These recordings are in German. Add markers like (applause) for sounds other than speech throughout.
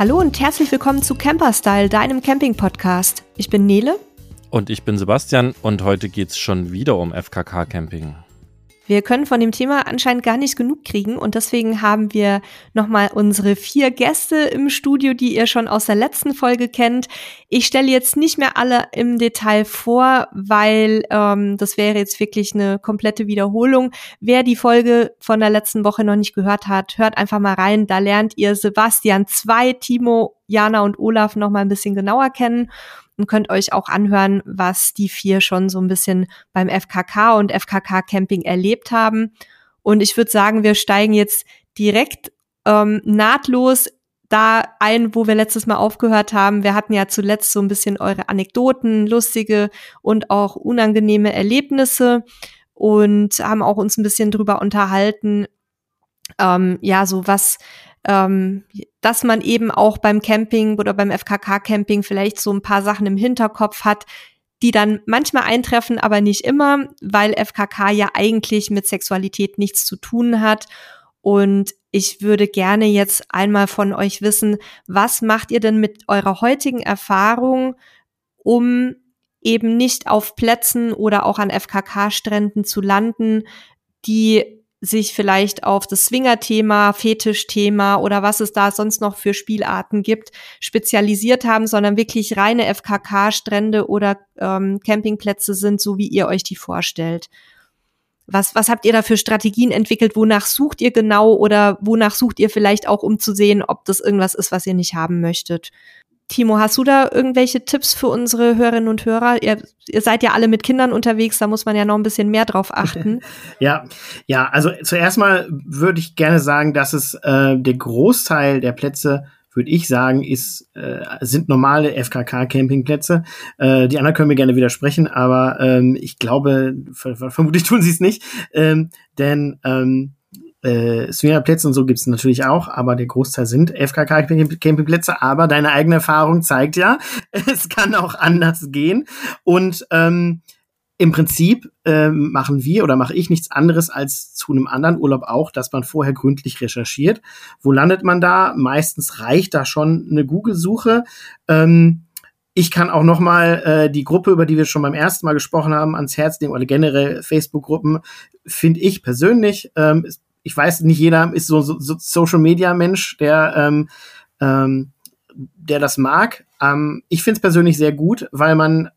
Hallo und herzlich willkommen zu Camperstyle, deinem Camping-Podcast. Ich bin Nele. Und ich bin Sebastian und heute geht's schon wieder um FKK-Camping. Wir können von dem Thema anscheinend gar nicht genug kriegen und deswegen haben wir nochmal unsere vier Gäste im Studio, die ihr schon aus der letzten Folge kennt. Ich stelle jetzt nicht mehr alle im Detail vor, weil ähm, das wäre jetzt wirklich eine komplette Wiederholung. Wer die Folge von der letzten Woche noch nicht gehört hat, hört einfach mal rein. Da lernt ihr Sebastian zwei, Timo, Jana und Olaf nochmal ein bisschen genauer kennen und könnt euch auch anhören, was die vier schon so ein bisschen beim FKK und FKK Camping erlebt haben. Und ich würde sagen, wir steigen jetzt direkt ähm, nahtlos da ein, wo wir letztes Mal aufgehört haben. Wir hatten ja zuletzt so ein bisschen eure Anekdoten, lustige und auch unangenehme Erlebnisse und haben auch uns ein bisschen drüber unterhalten, ähm, ja, so was ähm, dass man eben auch beim Camping oder beim FKK-Camping vielleicht so ein paar Sachen im Hinterkopf hat, die dann manchmal eintreffen, aber nicht immer, weil FKK ja eigentlich mit Sexualität nichts zu tun hat. Und ich würde gerne jetzt einmal von euch wissen, was macht ihr denn mit eurer heutigen Erfahrung, um eben nicht auf Plätzen oder auch an FKK-Stränden zu landen, die sich vielleicht auf das Swinger-Thema, Fetisch-Thema oder was es da sonst noch für Spielarten gibt, spezialisiert haben, sondern wirklich reine FKK-Strände oder ähm, Campingplätze sind, so wie ihr euch die vorstellt. Was, was habt ihr da für Strategien entwickelt? Wonach sucht ihr genau oder wonach sucht ihr vielleicht auch, um zu sehen, ob das irgendwas ist, was ihr nicht haben möchtet? Timo, hast du da irgendwelche Tipps für unsere Hörerinnen und Hörer? Ihr, ihr, seid ja alle mit Kindern unterwegs, da muss man ja noch ein bisschen mehr drauf achten. (laughs) ja, ja, also zuerst mal würde ich gerne sagen, dass es äh, der Großteil der Plätze würde ich sagen, ist, äh, sind normale FKK-Campingplätze. Äh, die anderen können mir gerne widersprechen, aber ähm, ich glaube, vermutlich tun sie es nicht. Ähm, denn ähm, äh, Swingerplätze und so gibt's natürlich auch, aber der Großteil sind FKK-Campingplätze. Aber deine eigene Erfahrung zeigt ja, (laughs) es kann auch anders gehen. Und ähm, im Prinzip ähm, machen wir oder mache ich nichts anderes als zu einem anderen Urlaub auch, dass man vorher gründlich recherchiert. Wo landet man da? Meistens reicht da schon eine Google-Suche. Ähm, ich kann auch noch mal äh, die Gruppe, über die wir schon beim ersten Mal gesprochen haben, ans Herz legen oder generell Facebook-Gruppen, finde ich persönlich ähm, ich weiß, nicht jeder ist so, so, so Social Media Mensch, der, ähm, ähm, der das mag. Ähm, ich finde es persönlich sehr gut, weil man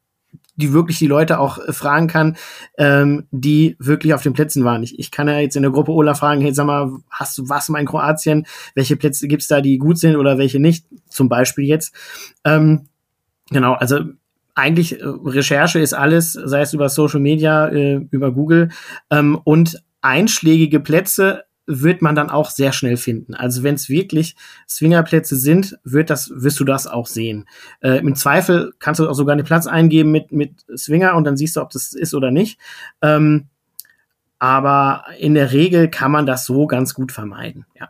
die wirklich die Leute auch äh, fragen kann, ähm, die wirklich auf den Plätzen waren. Ich, ich kann ja jetzt in der Gruppe Ola fragen, hey, sag mal, hast du was mal in Kroatien? Welche Plätze gibt's da, die gut sind oder welche nicht? Zum Beispiel jetzt. Ähm, genau, also eigentlich äh, Recherche ist alles, sei es über Social Media, äh, über Google ähm, und einschlägige Plätze wird man dann auch sehr schnell finden. Also wenn es wirklich Swingerplätze sind, wird das, wirst du das auch sehen. Äh, Im Zweifel kannst du auch sogar einen Platz eingeben mit, mit Swinger und dann siehst du, ob das ist oder nicht. Ähm, aber in der Regel kann man das so ganz gut vermeiden, ja.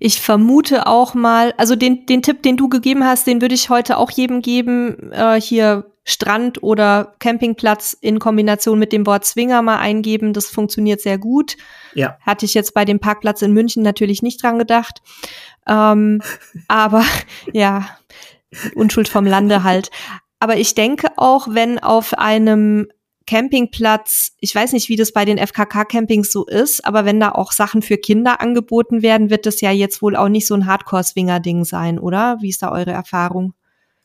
Ich vermute auch mal, also den, den Tipp, den du gegeben hast, den würde ich heute auch jedem geben. Äh, hier Strand oder Campingplatz in Kombination mit dem Wort Zwinger mal eingeben. Das funktioniert sehr gut. Ja. Hatte ich jetzt bei dem Parkplatz in München natürlich nicht dran gedacht. Ähm, (laughs) aber ja, Unschuld vom Lande halt. Aber ich denke auch, wenn auf einem Campingplatz, ich weiß nicht, wie das bei den FKK-Campings so ist, aber wenn da auch Sachen für Kinder angeboten werden, wird das ja jetzt wohl auch nicht so ein Hardcore-Swinger-Ding sein, oder? Wie ist da eure Erfahrung?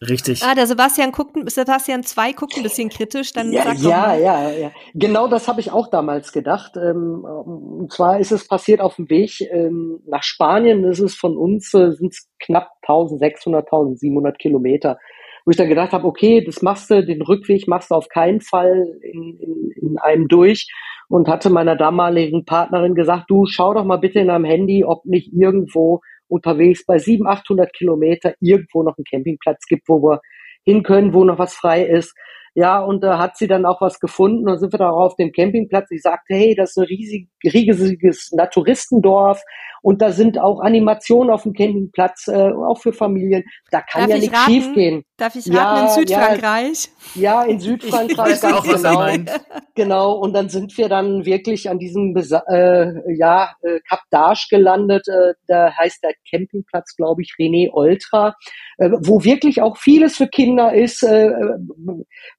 Richtig. Ah, der Sebastian guckt, Sebastian 2 guckt ein bisschen kritisch, dann ja, sag doch ja, ja, ja. Genau das habe ich auch damals gedacht. Ähm, und zwar ist es passiert auf dem Weg ähm, nach Spanien. Das ist von uns äh, sind knapp 1600, 1700 Kilometer. Wo ich dann gedacht habe, okay, das machst du, den Rückweg machst du auf keinen Fall in, in, in einem durch. Und hatte meiner damaligen Partnerin gesagt, du schau doch mal bitte in deinem Handy, ob nicht irgendwo unterwegs bei 700, 800 Kilometer irgendwo noch einen Campingplatz gibt, wo wir hin können, wo noch was frei ist. Ja, und da hat sie dann auch was gefunden. Dann sind wir da auf dem Campingplatz. Ich sagte, hey, das ist ein riesig, riesiges Naturistendorf. Und da sind auch Animationen auf dem Campingplatz, äh, auch für Familien. Da kann Darf ja nichts schiefgehen. Darf ich raten, in Südfrankreich? Ja, in Südfrankreich. (laughs) Ich weiß auch, genau. Genau, und dann sind wir dann wirklich an diesem Besa äh, ja, äh, Cap d'Arche gelandet. Äh, da heißt der Campingplatz, glaube ich, René Ultra, äh, wo wirklich auch vieles für Kinder ist, äh,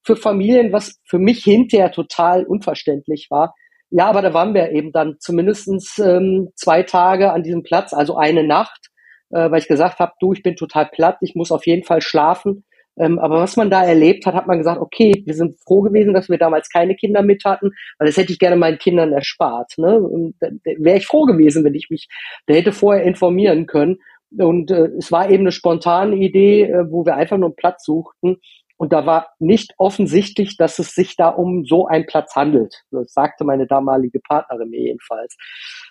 für Familien, was für mich hinterher total unverständlich war. Ja, aber da waren wir eben dann zumindestens ähm, zwei Tage an diesem Platz, also eine Nacht, äh, weil ich gesagt habe, du, ich bin total platt, ich muss auf jeden Fall schlafen. Ähm, aber was man da erlebt hat, hat man gesagt, okay, wir sind froh gewesen, dass wir damals keine Kinder mit hatten, weil das hätte ich gerne meinen Kindern erspart. Ne? Wäre ich froh gewesen, wenn ich mich, der hätte vorher informieren können. Und äh, es war eben eine spontane Idee, äh, wo wir einfach nur einen Platz suchten. Und da war nicht offensichtlich, dass es sich da um so einen Platz handelt. Das sagte meine damalige Partnerin mir jedenfalls.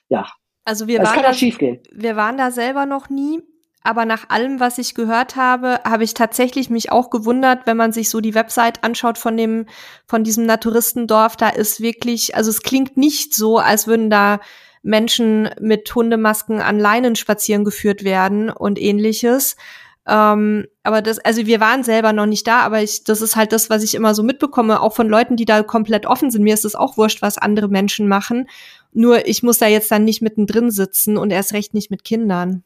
Ja. Also wir Das waren kann da, wir waren da selber noch nie. Aber nach allem, was ich gehört habe, habe ich tatsächlich mich auch gewundert, wenn man sich so die Website anschaut von dem, von diesem Naturistendorf, da ist wirklich, also es klingt nicht so, als würden da Menschen mit Hundemasken an Leinen spazieren geführt werden und ähnliches. Ähm, aber das, also wir waren selber noch nicht da, aber ich, das ist halt das, was ich immer so mitbekomme, auch von Leuten, die da komplett offen sind. Mir ist es auch wurscht, was andere Menschen machen. Nur ich muss da jetzt dann nicht mittendrin sitzen und erst recht nicht mit Kindern.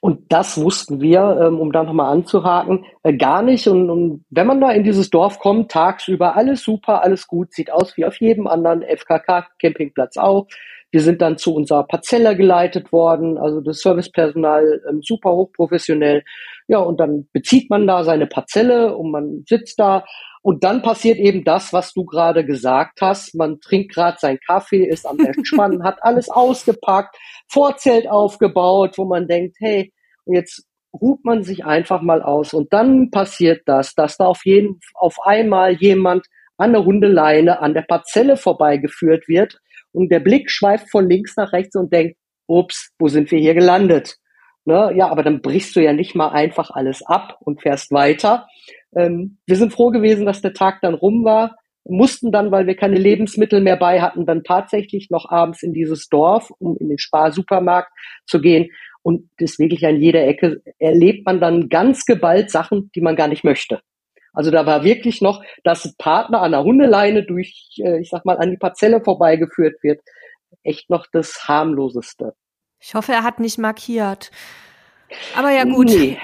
Und das wussten wir, ähm, um da nochmal anzuhaken, äh, gar nicht. Und, und wenn man da in dieses Dorf kommt, tagsüber, alles super, alles gut, sieht aus wie auf jedem anderen FKK-Campingplatz auch. Wir sind dann zu unserer Parzelle geleitet worden, also das Servicepersonal ähm, super hochprofessionell. Ja, und dann bezieht man da seine Parzelle und man sitzt da. Und dann passiert eben das, was du gerade gesagt hast. Man trinkt gerade seinen Kaffee, ist am Entspannen, hat alles ausgepackt, Vorzelt aufgebaut, wo man denkt, hey, jetzt ruht man sich einfach mal aus. Und dann passiert das, dass da auf jeden, auf einmal jemand an der Hundeleine an der Parzelle vorbeigeführt wird und der Blick schweift von links nach rechts und denkt, ups, wo sind wir hier gelandet? Ne? Ja, aber dann brichst du ja nicht mal einfach alles ab und fährst weiter. Ähm, wir sind froh gewesen, dass der Tag dann rum war, mussten dann, weil wir keine Lebensmittel mehr bei hatten, dann tatsächlich noch abends in dieses Dorf, um in den Sparsupermarkt zu gehen. Und das wirklich an jeder Ecke erlebt man dann ganz geballt Sachen, die man gar nicht möchte. Also da war wirklich noch, dass Partner an der Hundeleine durch, äh, ich sag mal, an die Parzelle vorbeigeführt wird. Echt noch das harmloseste. Ich hoffe, er hat nicht markiert. Aber ja gut, Nee.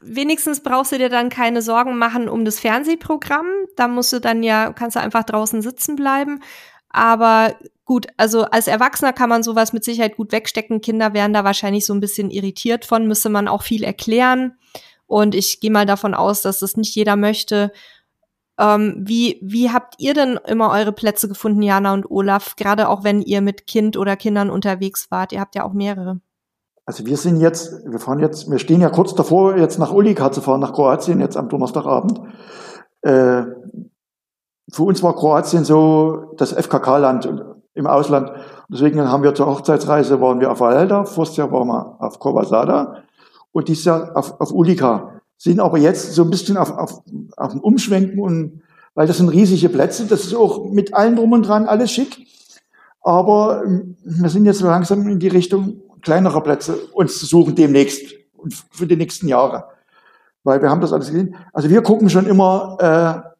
wenigstens brauchst du dir dann keine Sorgen machen um das Fernsehprogramm. Da musst du dann ja, kannst du einfach draußen sitzen bleiben. Aber gut, also als Erwachsener kann man sowas mit Sicherheit gut wegstecken. Kinder wären da wahrscheinlich so ein bisschen irritiert von, müsste man auch viel erklären. Und ich gehe mal davon aus, dass das nicht jeder möchte. Ähm, wie, wie habt ihr denn immer eure Plätze gefunden, Jana und Olaf? Gerade auch wenn ihr mit Kind oder Kindern unterwegs wart. Ihr habt ja auch mehrere. Also wir sind jetzt, wir fahren jetzt, wir stehen ja kurz davor, jetzt nach Ulika zu fahren, nach Kroatien, jetzt am Donnerstagabend. Äh, für uns war Kroatien so das FKK-Land im Ausland. Deswegen haben wir zur Hochzeitsreise, waren wir auf Valda, voriges Jahr waren wir auf Kovasada und dieses Jahr auf, auf Ulika. Sind aber jetzt so ein bisschen auf, auf, auf dem Umschwenken und, weil das sind riesige Plätze, das ist auch mit allem drum und dran alles schick. Aber wir sind jetzt so langsam in die Richtung kleinerer Plätze uns zu suchen demnächst und für die nächsten Jahre. Weil wir haben das alles gesehen. Also wir gucken schon immer, äh,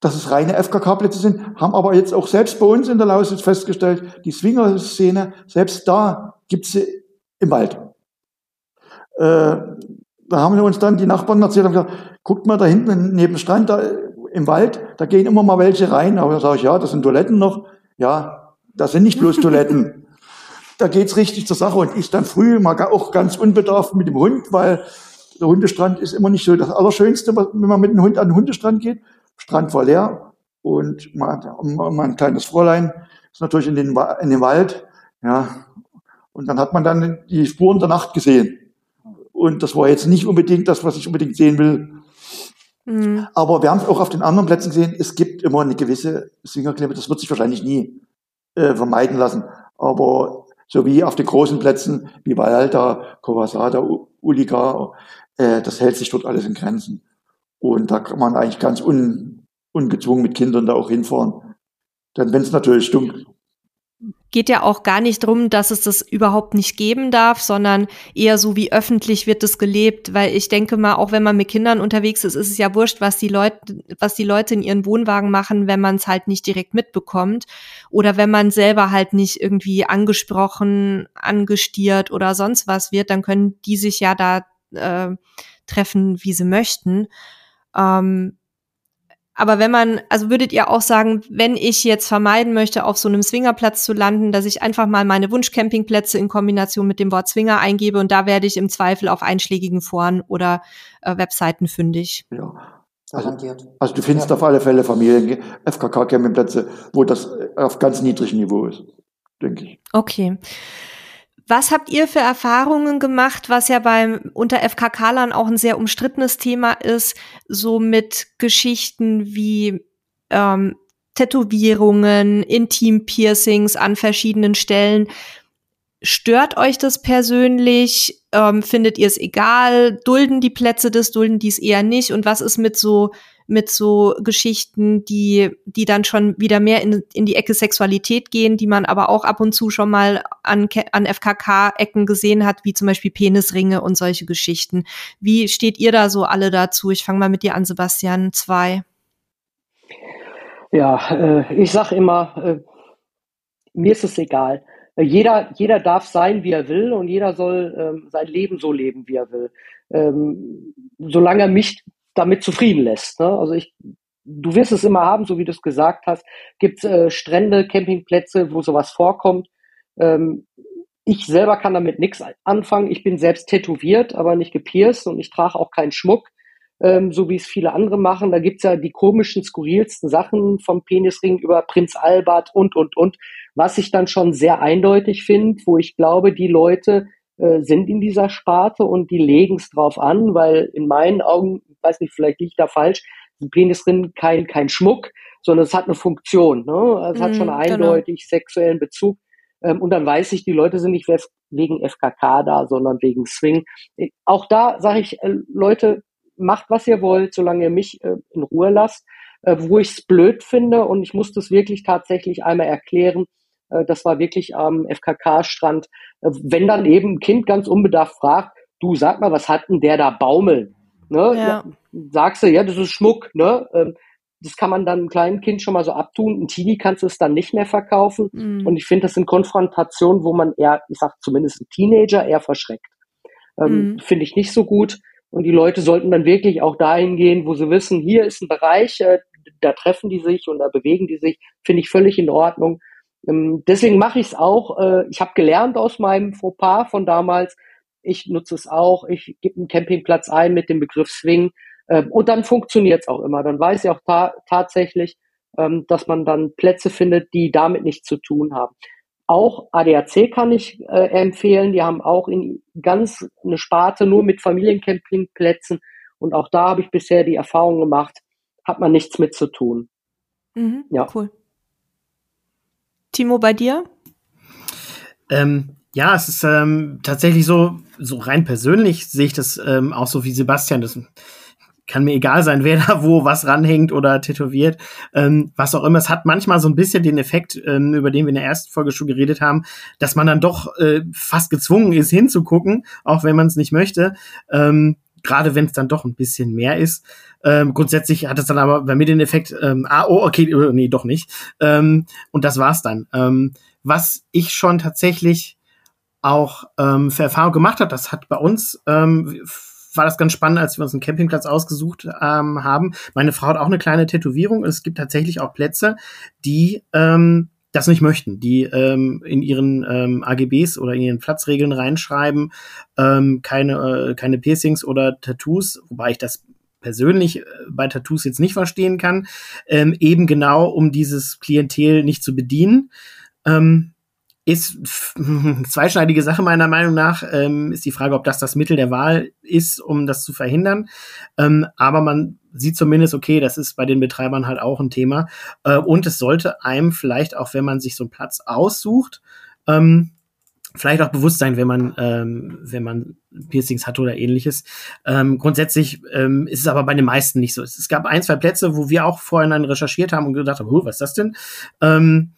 dass es reine FKK-Plätze sind, haben aber jetzt auch selbst bei uns in der Lausitz festgestellt, die Swinger-Szene, selbst da gibt's sie im Wald. Äh, da haben wir uns dann die Nachbarn erzählt und gesagt, guckt mal da hinten neben dem Strand, da im Wald, da gehen immer mal welche rein. Aber da sage ich, ja, das sind Toiletten noch. Ja, das sind nicht bloß Toiletten. (laughs) da geht's richtig zur Sache. Und ich dann früh mal auch ganz unbedarft mit dem Hund, weil der Hundestrand ist immer nicht so das Allerschönste, wenn man mit dem Hund an den Hundestrand geht. Strand war leer und mein, kleines Fräulein ist natürlich in den, in den Wald. Ja, und dann hat man dann die Spuren der Nacht gesehen. Und das war jetzt nicht unbedingt das, was ich unbedingt sehen will. Hm. Aber wir haben auch auf den anderen Plätzen gesehen, es gibt immer eine gewisse Swingerklemme. Das wird sich wahrscheinlich nie äh, vermeiden lassen. Aber so wie auf den großen Plätzen wie Valda, Kovasada, U- Ulika, äh, das hält sich dort alles in Grenzen. Und da kann man eigentlich ganz un, ungezwungen mit Kindern da auch hinfahren. Denn wenn es natürlich dunkel, geht ja auch gar nicht drum, dass es das überhaupt nicht geben darf, sondern eher so, wie öffentlich wird es gelebt, weil ich denke mal, auch wenn man mit Kindern unterwegs ist, ist es ja wurscht, was die Leute, was die Leute in ihren Wohnwagen machen, wenn man es halt nicht direkt mitbekommt oder wenn man selber halt nicht irgendwie angesprochen, angestiert oder sonst was wird, dann können die sich ja da äh, treffen, wie sie möchten. Ähm, aber wenn man, also würdet ihr auch sagen, wenn ich jetzt vermeiden möchte, auf so einem Swingerplatz zu landen, dass ich einfach mal meine Wunschcampingplätze in Kombination mit dem Wort Swinger eingebe und da werde ich im Zweifel auf einschlägigen Foren oder äh, Webseiten fündig. Ja. Also, also du findest ja. auf alle Fälle Familien, FKK-Campingplätze, wo das auf ganz niedrigem Niveau ist, denke ich. Okay. Was habt ihr für Erfahrungen gemacht, was ja beim unter FKK-Lern auch ein sehr umstrittenes Thema ist, so mit Geschichten wie ähm, Tätowierungen, Intim-Piercings an verschiedenen Stellen. Stört euch das persönlich? Ähm, findet ihr es egal? Dulden die Plätze das, dulden die es eher nicht? Und was ist mit so mit so Geschichten, die, die dann schon wieder mehr in, in die Ecke Sexualität gehen, die man aber auch ab und zu schon mal an, an FKK-Ecken gesehen hat, wie zum Beispiel Penisringe und solche Geschichten. Wie steht ihr da so alle dazu? Ich fange mal mit dir an, Sebastian. Zwei. Ja, äh, ich sag immer, äh, mir ist es egal. Jeder, jeder darf sein, wie er will, und jeder soll ähm, sein Leben so leben, wie er will. Ähm, solange er mich damit zufrieden lässt. Ne? Also ich, du wirst es immer haben, so wie du es gesagt hast. Gibt äh, Strände, Campingplätze, wo sowas vorkommt. Ähm, ich selber kann damit nichts anfangen. Ich bin selbst tätowiert, aber nicht gepierst und ich trage auch keinen Schmuck, ähm, so wie es viele andere machen. Da gibt's ja die komischen, skurrilsten Sachen vom Penisring über Prinz Albert und, und, und, was ich dann schon sehr eindeutig finde, wo ich glaube, die Leute äh, sind in dieser Sparte und die legen es drauf an, weil in meinen Augen, weiß nicht, vielleicht liegt da falsch, ein Penis drin kein, kein Schmuck, sondern es hat eine Funktion. Ne? Es mm, hat schon mhm, genau. eindeutig genau. sexuellen Bezug. Ähm, und dann weiß ich, die Leute sind nicht wegen FKK da, sondern wegen Swing. Äh, auch da sage ich, äh, Leute, macht, was ihr wollt, solange ihr mich äh, in Ruhe lasst. Äh, wo ich es blöd finde und ich muss das wirklich tatsächlich einmal erklären, äh, das war wirklich am FKK-Strand. Äh, wenn dann eben ein Kind ganz unbedarft fragt, du sag mal, was hat denn der da baumeln? Ne? Ja. Sagst du, ja, das ist Schmuck, ne? Ähm, das kann man dann einem kleinen Kind schon mal so abtun. Ein Teenie kannst du es dann nicht mehr verkaufen. Mhm. Und ich finde, das sind Konfrontationen, wo man eher, ich sag zumindest ein Teenager, eher verschreckt. Ähm, mhm. Finde ich nicht so gut. Und die Leute sollten dann wirklich auch dahin gehen, wo sie wissen, hier ist ein Bereich, äh, da treffen die sich und da bewegen die sich. Finde ich völlig in Ordnung. Ähm, deswegen mache ich es auch. Äh, ich habe gelernt aus meinem Fauxpas von damals. Ich nutze es auch. Ich gebe einen Campingplatz ein mit dem Begriff Swing. Äh, und dann funktioniert es auch immer. Dann weiß ich auch ta tatsächlich, ähm, dass man dann Plätze findet, die damit nichts zu tun haben. Auch ADAC kann ich äh, empfehlen. Die haben auch in ganz eine Sparte nur mit Familiencampingplätzen. Und auch da habe ich bisher die Erfahrung gemacht, hat man nichts mit zu tun. Mhm, ja. Cool. Timo, bei dir? Ähm, ja, es ist ähm, tatsächlich so, so rein persönlich sehe ich das ähm, auch so wie Sebastian. Das kann mir egal sein, (laughs) wer da wo was ranhängt oder tätowiert, ähm, was auch immer. Es hat manchmal so ein bisschen den Effekt, ähm, über den wir in der ersten Folge schon geredet haben, dass man dann doch äh, fast gezwungen ist, hinzugucken, auch wenn man es nicht möchte. Ähm, Gerade wenn es dann doch ein bisschen mehr ist. Ähm, grundsätzlich hat es dann aber bei mir den Effekt, ähm, ah, oh, okay, äh, nee, doch nicht. Ähm, und das war's dann. Ähm, was ich schon tatsächlich auch ähm, für Erfahrung gemacht habe, das hat bei uns, ähm, war das ganz spannend, als wir uns einen Campingplatz ausgesucht ähm, haben. Meine Frau hat auch eine kleine Tätowierung. Es gibt tatsächlich auch Plätze, die ähm, das nicht möchten, die ähm, in ihren ähm, AGBs oder in ihren Platzregeln reinschreiben, ähm, keine, äh, keine Piercings oder Tattoos, wobei ich das persönlich äh, bei Tattoos jetzt nicht verstehen kann, ähm, eben genau um dieses Klientel nicht zu bedienen. Ähm, ist (laughs) zweischneidige Sache meiner Meinung nach. Ähm, ist die Frage, ob das das Mittel der Wahl ist, um das zu verhindern. Ähm, aber man sieht zumindest, okay, das ist bei den Betreibern halt auch ein Thema. Äh, und es sollte einem vielleicht auch, wenn man sich so einen Platz aussucht, ähm, vielleicht auch bewusst sein, wenn man, ähm, wenn man Piercings hat oder ähnliches. Ähm, grundsätzlich ähm, ist es aber bei den meisten nicht so. Es gab ein, zwei Plätze, wo wir auch vorhin recherchiert haben und gedacht haben, was ist das denn? Ähm,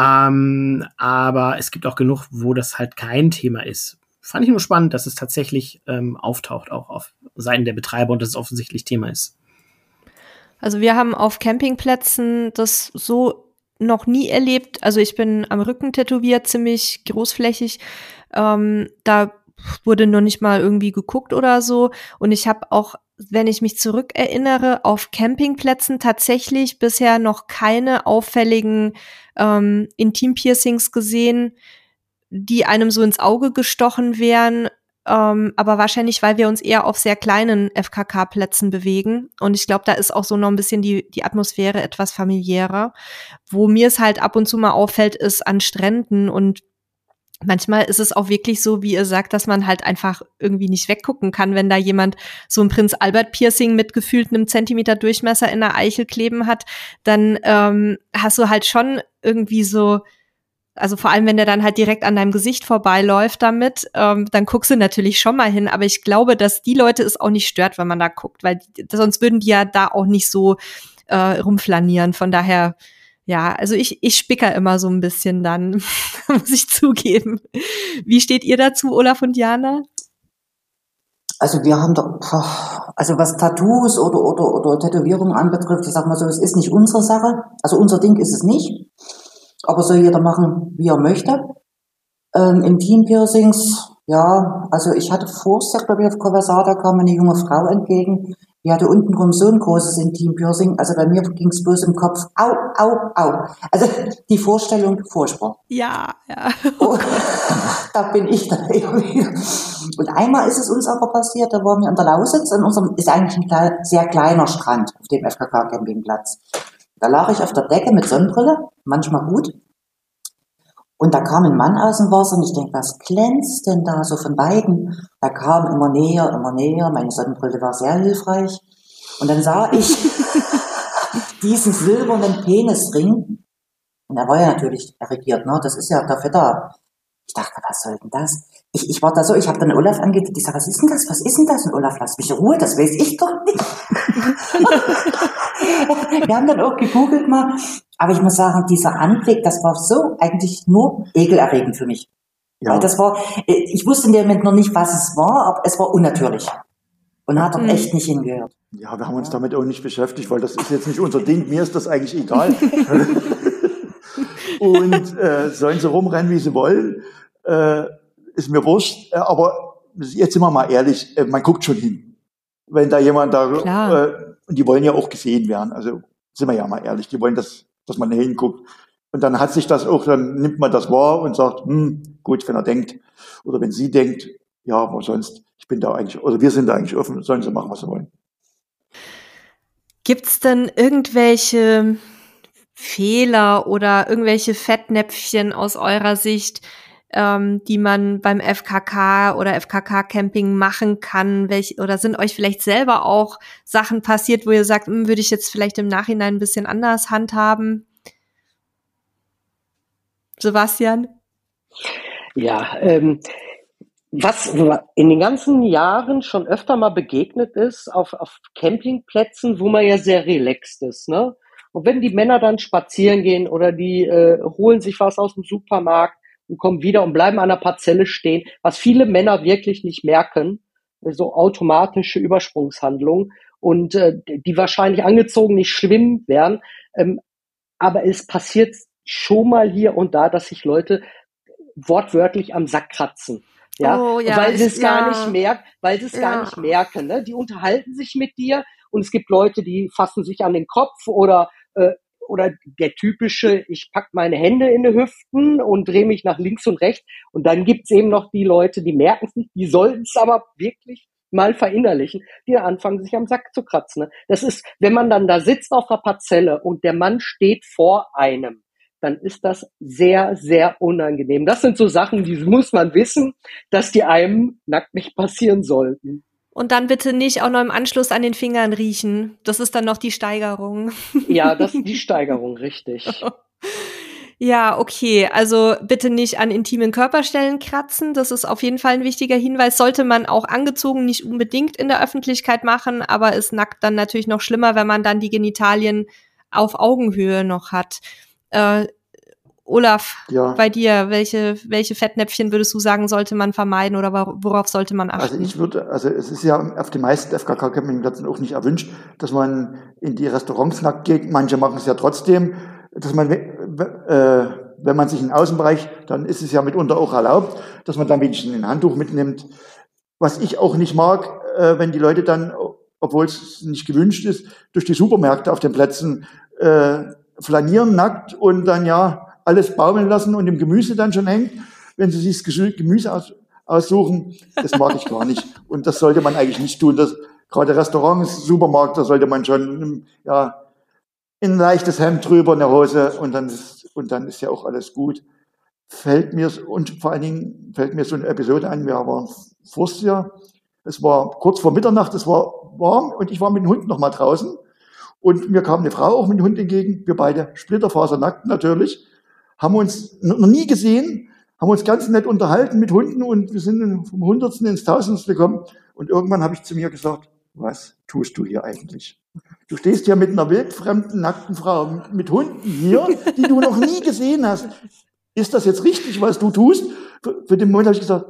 Ähm, aber es gibt auch genug, wo das halt kein Thema ist. Fand ich nur spannend, dass es tatsächlich ähm, auftaucht, auch auf Seiten der Betreiber und dass es offensichtlich Thema ist. Also wir haben auf Campingplätzen das so noch nie erlebt. Also ich bin am Rücken tätowiert, ziemlich großflächig. Ähm, da wurde noch nicht mal irgendwie geguckt oder so. Und ich habe auch, wenn ich mich zurückerinnere, auf Campingplätzen tatsächlich bisher noch keine auffälligen ähm, Intim-Piercings gesehen, die einem so ins Auge gestochen wären. Ähm, aber wahrscheinlich, weil wir uns eher auf sehr kleinen FKK-Plätzen bewegen. Und ich glaube, da ist auch so noch ein bisschen die, die Atmosphäre etwas familiärer. Wo mir es halt ab und zu mal auffällt, ist an Stränden und Manchmal ist es auch wirklich so, wie ihr sagt, dass man halt einfach irgendwie nicht weggucken kann, wenn da jemand so ein Prinz Albert Piercing mit gefühlt einem Zentimeter Durchmesser in der Eichel kleben hat, dann ähm, hast du halt schon irgendwie so, also vor allem, wenn der dann halt direkt an deinem Gesicht vorbeiläuft damit, ähm, dann guckst du natürlich schon mal hin. Aber ich glaube, dass die Leute es auch nicht stört, wenn man da guckt, weil die, sonst würden die ja da auch nicht so äh, rumflanieren. Von daher, ja, also ich, ich spicker immer so ein bisschen dann, (laughs) muss ich zugeben. Wie steht ihr dazu, Olaf und Jana? Also wir haben doch, also was Tattoos oder, oder, oder Tätowierungen anbetrifft, ich sag mal so, es ist nicht unsere Sache. Also unser Ding ist es nicht. Aber soll jeder machen, wie er möchte. Ähm, Intim-Piercings, ja, also ich hatte vorher, glaube ich, auf Conversada kam eine junge Frau entgegen, die hatte untenrum so ein großes Intim-Piercing, also bei mir ging es bloß im Kopf, au, au, au. Also die Vorstellung, Vorsprung. Ja, ja. Oh, (laughs) da bin ich dann irgendwie. Und einmal ist es uns aber passiert, da waren wir in der Lausitz, in unserem, ist eigentlich ein sehr kleiner Strand auf dem FKK-Campingplatz. Da lag ich auf der Decke mit Sonnenbrille, manchmal gut. Und da kam ein Mann aus dem Wasser und ich denke, was glänzt denn da so von beiden? Er kam immer näher, immer näher. Meine Sonnenbrille war sehr hilfreich. Und dann sah ich (laughs) diesen silbernen Penisring. Und er war ja natürlich erregiert, ne? Das ist ja dafür da. Ich dachte, was soll denn das? Ich, ich war da so, ich habe dann Olaf angeguckt, ich sage, was ist denn das? Was ist denn das? Und Olaf, lass mich in Ruhe, das weiß ich doch nicht. (laughs) Wir haben dann auch gegoogelt mal. Aber ich muss sagen, dieser Anblick, das war so eigentlich nur ekelerregend für mich. Ja. Weil das war, äh, ich wusste in dem Moment noch nicht, was es war, aber es war unnatürlich. Und hat doch mhm. echt nicht hingehört. Ja, wir haben uns damit auch nicht beschäftigt, weil das ist jetzt nicht unser Ding. Mir ist das eigentlich egal. (laughs) und äh, sollen sie rumrennen, wie sie wollen, äh, ist mir wurscht. Äh, aber jetzt sind wir mal ehrlich, äh, man guckt schon hin. Wenn da jemand da, äh, und die wollen ja auch gesehen werden. Also sind wir ja mal ehrlich, die wollen, dass, dass man hinguckt. Und dann hat sich das auch, dann nimmt man das wahr und sagt, hm, gut, wenn er denkt, oder wenn sie denkt, ja, aber sonst, ich bin da eigentlich, oder wir sind da eigentlich offen, sollen sie machen, was sie wollen. Gibt's denn irgendwelche Fehler oder irgendwelche Fettnäpfchen aus eurer Sicht, ähm, die man beim FKK oder FKK-Camping machen kann? Welch, oder sind euch vielleicht selber auch Sachen passiert, wo ihr sagt, hm, würde ich jetzt vielleicht im Nachhinein ein bisschen anders handhaben? Sebastian? Ja, ähm, was in den ganzen Jahren schon öfter mal begegnet ist auf, auf Campingplätzen, wo man ja sehr relaxed ist, ne? Und wenn die Männer dann spazieren gehen oder die äh, holen sich was aus dem Supermarkt und kommen wieder und bleiben an der Parzelle stehen, was viele Männer wirklich nicht merken, so automatische Übersprungshandlungen und äh, die wahrscheinlich angezogen nicht schlimm wären, ähm, aber es passiert schon mal hier und da, dass sich Leute wortwörtlich am Sack kratzen. Ja, oh, ja weil sie es ja. gar nicht merken, weil sie es ja. gar nicht merken. Ne? Die unterhalten sich mit dir und es gibt Leute, die fassen sich an den Kopf oder äh, oder der typische, ich pack meine Hände in die Hüften und drehe mich nach links und rechts. Und dann gibt's eben noch die Leute, die merken es nicht, die sollten es aber wirklich mal verinnerlichen, die anfangen, sich am Sack zu kratzen. Ne? Das ist, wenn man dann da sitzt auf der Parzelle und der Mann steht vor einem, dann ist das sehr, sehr unangenehm. Das sind so Sachen, die muss man wissen, dass die einem nackt nicht passieren sollten. Und dann bitte nicht auch noch im Anschluss an den Fingern riechen. Das ist dann noch die Steigerung. (laughs) Ja, das ist die Steigerung, richtig. (laughs) Ja, okay. Also bitte nicht an intimen Körperstellen kratzen. Das ist auf jeden Fall ein wichtiger Hinweis. Sollte man auch angezogen nicht unbedingt in der Öffentlichkeit machen, aber ist nackt dann natürlich noch schlimmer, wenn man dann die Genitalien auf Augenhöhe noch hat. Äh, Olaf, ja. bei dir, welche, welche Fettnäpfchen würdest du sagen, sollte man vermeiden oder worauf sollte man achten? Also ich würde, also es ist ja auf den meisten FKK-Campingplätzen auch nicht erwünscht, dass man in die Restaurants nackt geht. Manche machen es ja trotzdem, dass man, äh, wenn man sich im Außenbereich, dann ist es ja mitunter auch erlaubt, dass man dann wenigstens ein Handtuch mitnimmt. Was ich auch nicht mag, äh, wenn die Leute dann, obwohl es nicht gewünscht ist, durch die Supermärkte auf den Plätzen äh, flanieren nackt und dann ja alles baumeln lassen und im Gemüse dann schon hängt, wenn sie sich das Gemüse aus, aussuchen. Das mag ich gar nicht. Und das sollte man eigentlich nicht tun. Das, gerade Restaurants, Supermarkt, da sollte man schon ja, in ein leichtes Hemd drüber, eine Hose und dann ist, und dann ist ja auch alles gut. Fällt mir, und vor allen Dingen fällt mir so eine Episode an, wir waren vorst Jahr, es war kurz vor Mitternacht, es war warm und ich war mit dem Hund noch mal draußen und mir kam eine Frau auch mit dem Hund entgegen, wir beide splitterfasernackt natürlich haben uns noch nie gesehen, haben uns ganz nett unterhalten mit Hunden und wir sind vom Hundertsten ins Tausendste gekommen. Und irgendwann habe ich zu mir gesagt, was tust du hier eigentlich? Du stehst hier mit einer wildfremden, nackten Frau, mit Hunden hier, die du noch nie gesehen hast. Ist das jetzt richtig, was du tust? Für, für den Moment habe ich gesagt,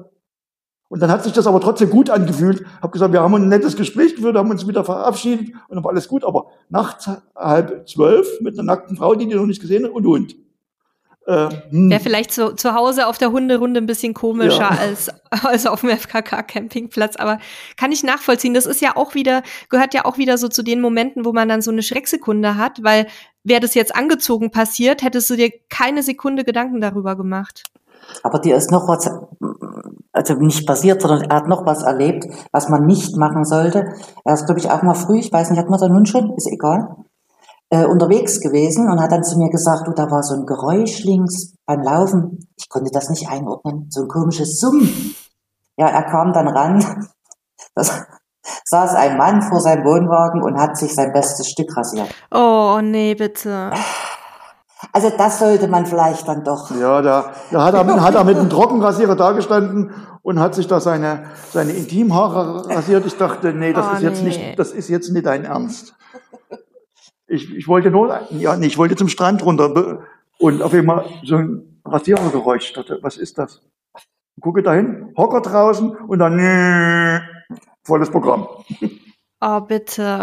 und dann hat sich das aber trotzdem gut angefühlt. Habe gesagt, wir haben ein nettes Gespräch geführt, haben uns wieder verabschiedet und dann war alles gut. Aber nachts halb zwölf mit einer nackten Frau, die du noch nicht gesehen hast, und Hund. Äh, hm. Wäre vielleicht zu, zu Hause auf der Hunderunde ein bisschen komischer ja. als, (laughs) als auf dem FKK-Campingplatz, aber kann ich nachvollziehen. Das ist ja auch wieder, gehört ja auch wieder so zu den Momenten, wo man dann so eine Schrecksekunde hat, weil wäre das jetzt angezogen passiert, hättest du dir keine Sekunde Gedanken darüber gemacht. Aber dir ist noch was, also nicht passiert, sondern er hat noch was erlebt, was man nicht machen sollte. Er ist, glaube ich, auch mal früh, ich weiß nicht, hat man da nun schon, ist egal äh, unterwegs gewesen und hat dann zu mir gesagt, du, da war so ein Geräusch links beim Laufen. Ich konnte das nicht einordnen. So ein komisches Summen. Ja, er kam dann ran. (laughs) Das saß ein Mann vor seinem Wohnwagen und hat sich sein bestes Stück rasiert. Oh, nee, bitte. (sighs) Also das sollte man vielleicht dann doch. Ja, da, da hat, er, hat er mit einem Trockenrasierer dagestanden und hat sich da seine, seine Intimhaare rasiert. Ich dachte, nee, das oh, ist jetzt nee. nicht, das ist jetzt nicht dein Ernst. Ich, ich wollte nur, ja, nee, ich wollte zum Strand runter und auf einmal so ein Rasierergeräusch. Dachte, was ist das? Gucke dahin, Hocker draußen und dann (laughs) volles Programm. (laughs) Oh, bitte.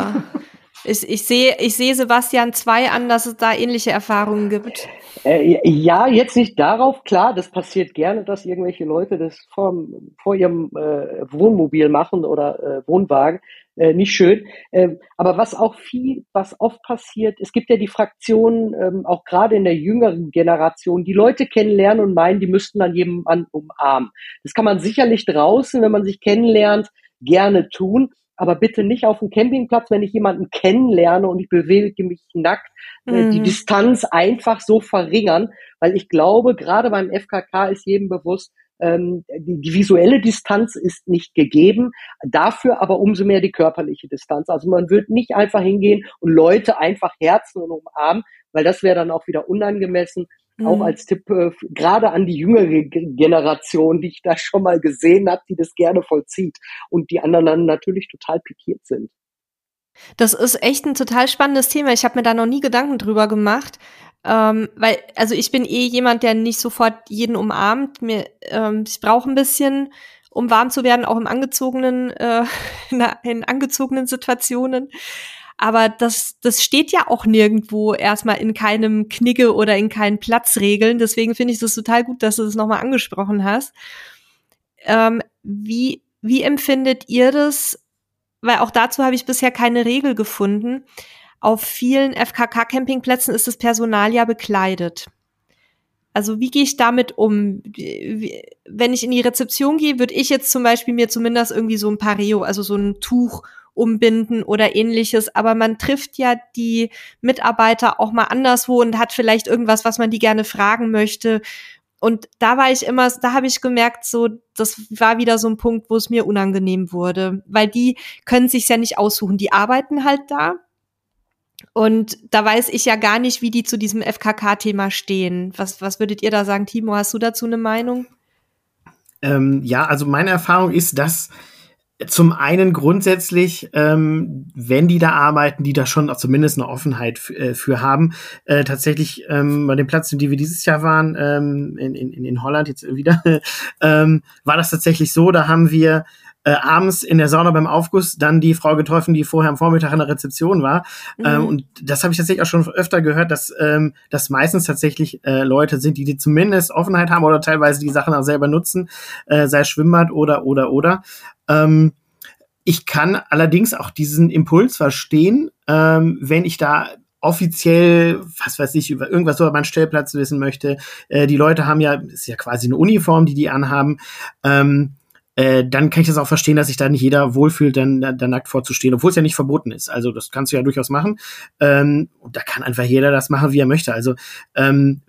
Ich, ich sehe ich sehe Sebastian 2 an, dass es da ähnliche Erfahrungen gibt. Äh, ja, jetzt nicht darauf, klar, das passiert gerne, dass irgendwelche Leute das vor, vor ihrem äh, Wohnmobil machen oder äh, Wohnwagen äh, nicht schön. Ähm, aber was auch viel, was oft passiert, es gibt ja die Fraktionen, ähm, auch gerade in der jüngeren Generation, die Leute kennenlernen und meinen, die müssten dann jemanden umarmen. Das kann man sicherlich draußen, wenn man sich kennenlernt, gerne tun. Aber bitte nicht auf dem Campingplatz, wenn ich jemanden kennenlerne und ich bewege mich nackt, äh, mhm. die Distanz einfach so verringern, weil ich glaube, gerade beim FKK ist jedem bewusst, ähm, die, die visuelle Distanz ist nicht gegeben, dafür aber umso mehr die körperliche Distanz. Also man wird nicht einfach hingehen und Leute einfach herzen und umarmen, weil das wäre dann auch wieder unangemessen. Mhm. Auch als Tipp äh, gerade an die jüngere Generation, die ich da schon mal gesehen habe, die das gerne vollzieht und die anderen dann natürlich total pikiert sind. Das ist echt ein total spannendes Thema. Ich habe mir da noch nie Gedanken drüber gemacht. Ähm, weil, also ich bin eh jemand, der nicht sofort jeden umarmt. Mir, ähm, ich brauche ein bisschen, um warm zu werden, auch im angezogenen, äh, (laughs) in, angezogenen Situationen. Aber das, das steht ja auch nirgendwo erstmal in keinem Knigge oder in keinen Platzregeln. Deswegen finde ich das total gut, dass du das nochmal angesprochen hast. Ähm, wie, wie empfindet ihr das? Weil auch dazu habe ich bisher keine Regel gefunden. Auf vielen FKK-Campingplätzen ist das Personal ja bekleidet. Also wie gehe ich damit um? Wenn ich in die Rezeption gehe, würde ich jetzt zum Beispiel mir zumindest irgendwie so ein Pareo, also so ein Tuch umbinden oder ähnliches. Aber man trifft ja die Mitarbeiter auch mal anderswo und hat vielleicht irgendwas, was man die gerne fragen möchte. Und da war ich immer, da habe ich gemerkt, so, das war wieder so ein Punkt, wo es mir unangenehm wurde, weil die können sich ja nicht aussuchen. Die arbeiten halt da und da weiß ich ja gar nicht, wie die zu diesem FKK-Thema stehen. Was, was würdet ihr da sagen, Timo? Hast du dazu eine Meinung? Ähm, ja, also meine Erfahrung ist, dass Zum einen grundsätzlich, ähm, wenn die da arbeiten, die da schon zumindest eine Offenheit äh, für haben. Äh, tatsächlich ähm, bei dem Platz, in dem wir dieses Jahr waren, ähm, in, in, in Holland jetzt wieder, (laughs) ähm, war das tatsächlich so, da haben wir äh, abends in der Sauna beim Aufguss dann die Frau getroffen, die vorher am Vormittag in der Rezeption war. Mhm. Ähm, und das habe ich tatsächlich auch schon öfter gehört, dass ähm, das meistens tatsächlich äh, Leute sind, die, die zumindest Offenheit haben oder teilweise die Sachen auch selber nutzen, äh, sei Schwimmbad oder oder oder. Ähm, ich kann allerdings auch diesen Impuls verstehen, ähm, wenn ich da offiziell, was weiß ich, über irgendwas über meinen Stellplatz wissen möchte. Äh, die Leute haben ja, ist ja quasi eine Uniform, die die anhaben. Ähm, äh, dann kann ich das auch verstehen, dass sich da nicht jeder wohlfühlt, dann da, da nackt vorzustehen, obwohl es ja nicht verboten ist. Also das kannst du ja durchaus machen. Ähm, und da kann einfach jeder das machen, wie er möchte. Also ähm,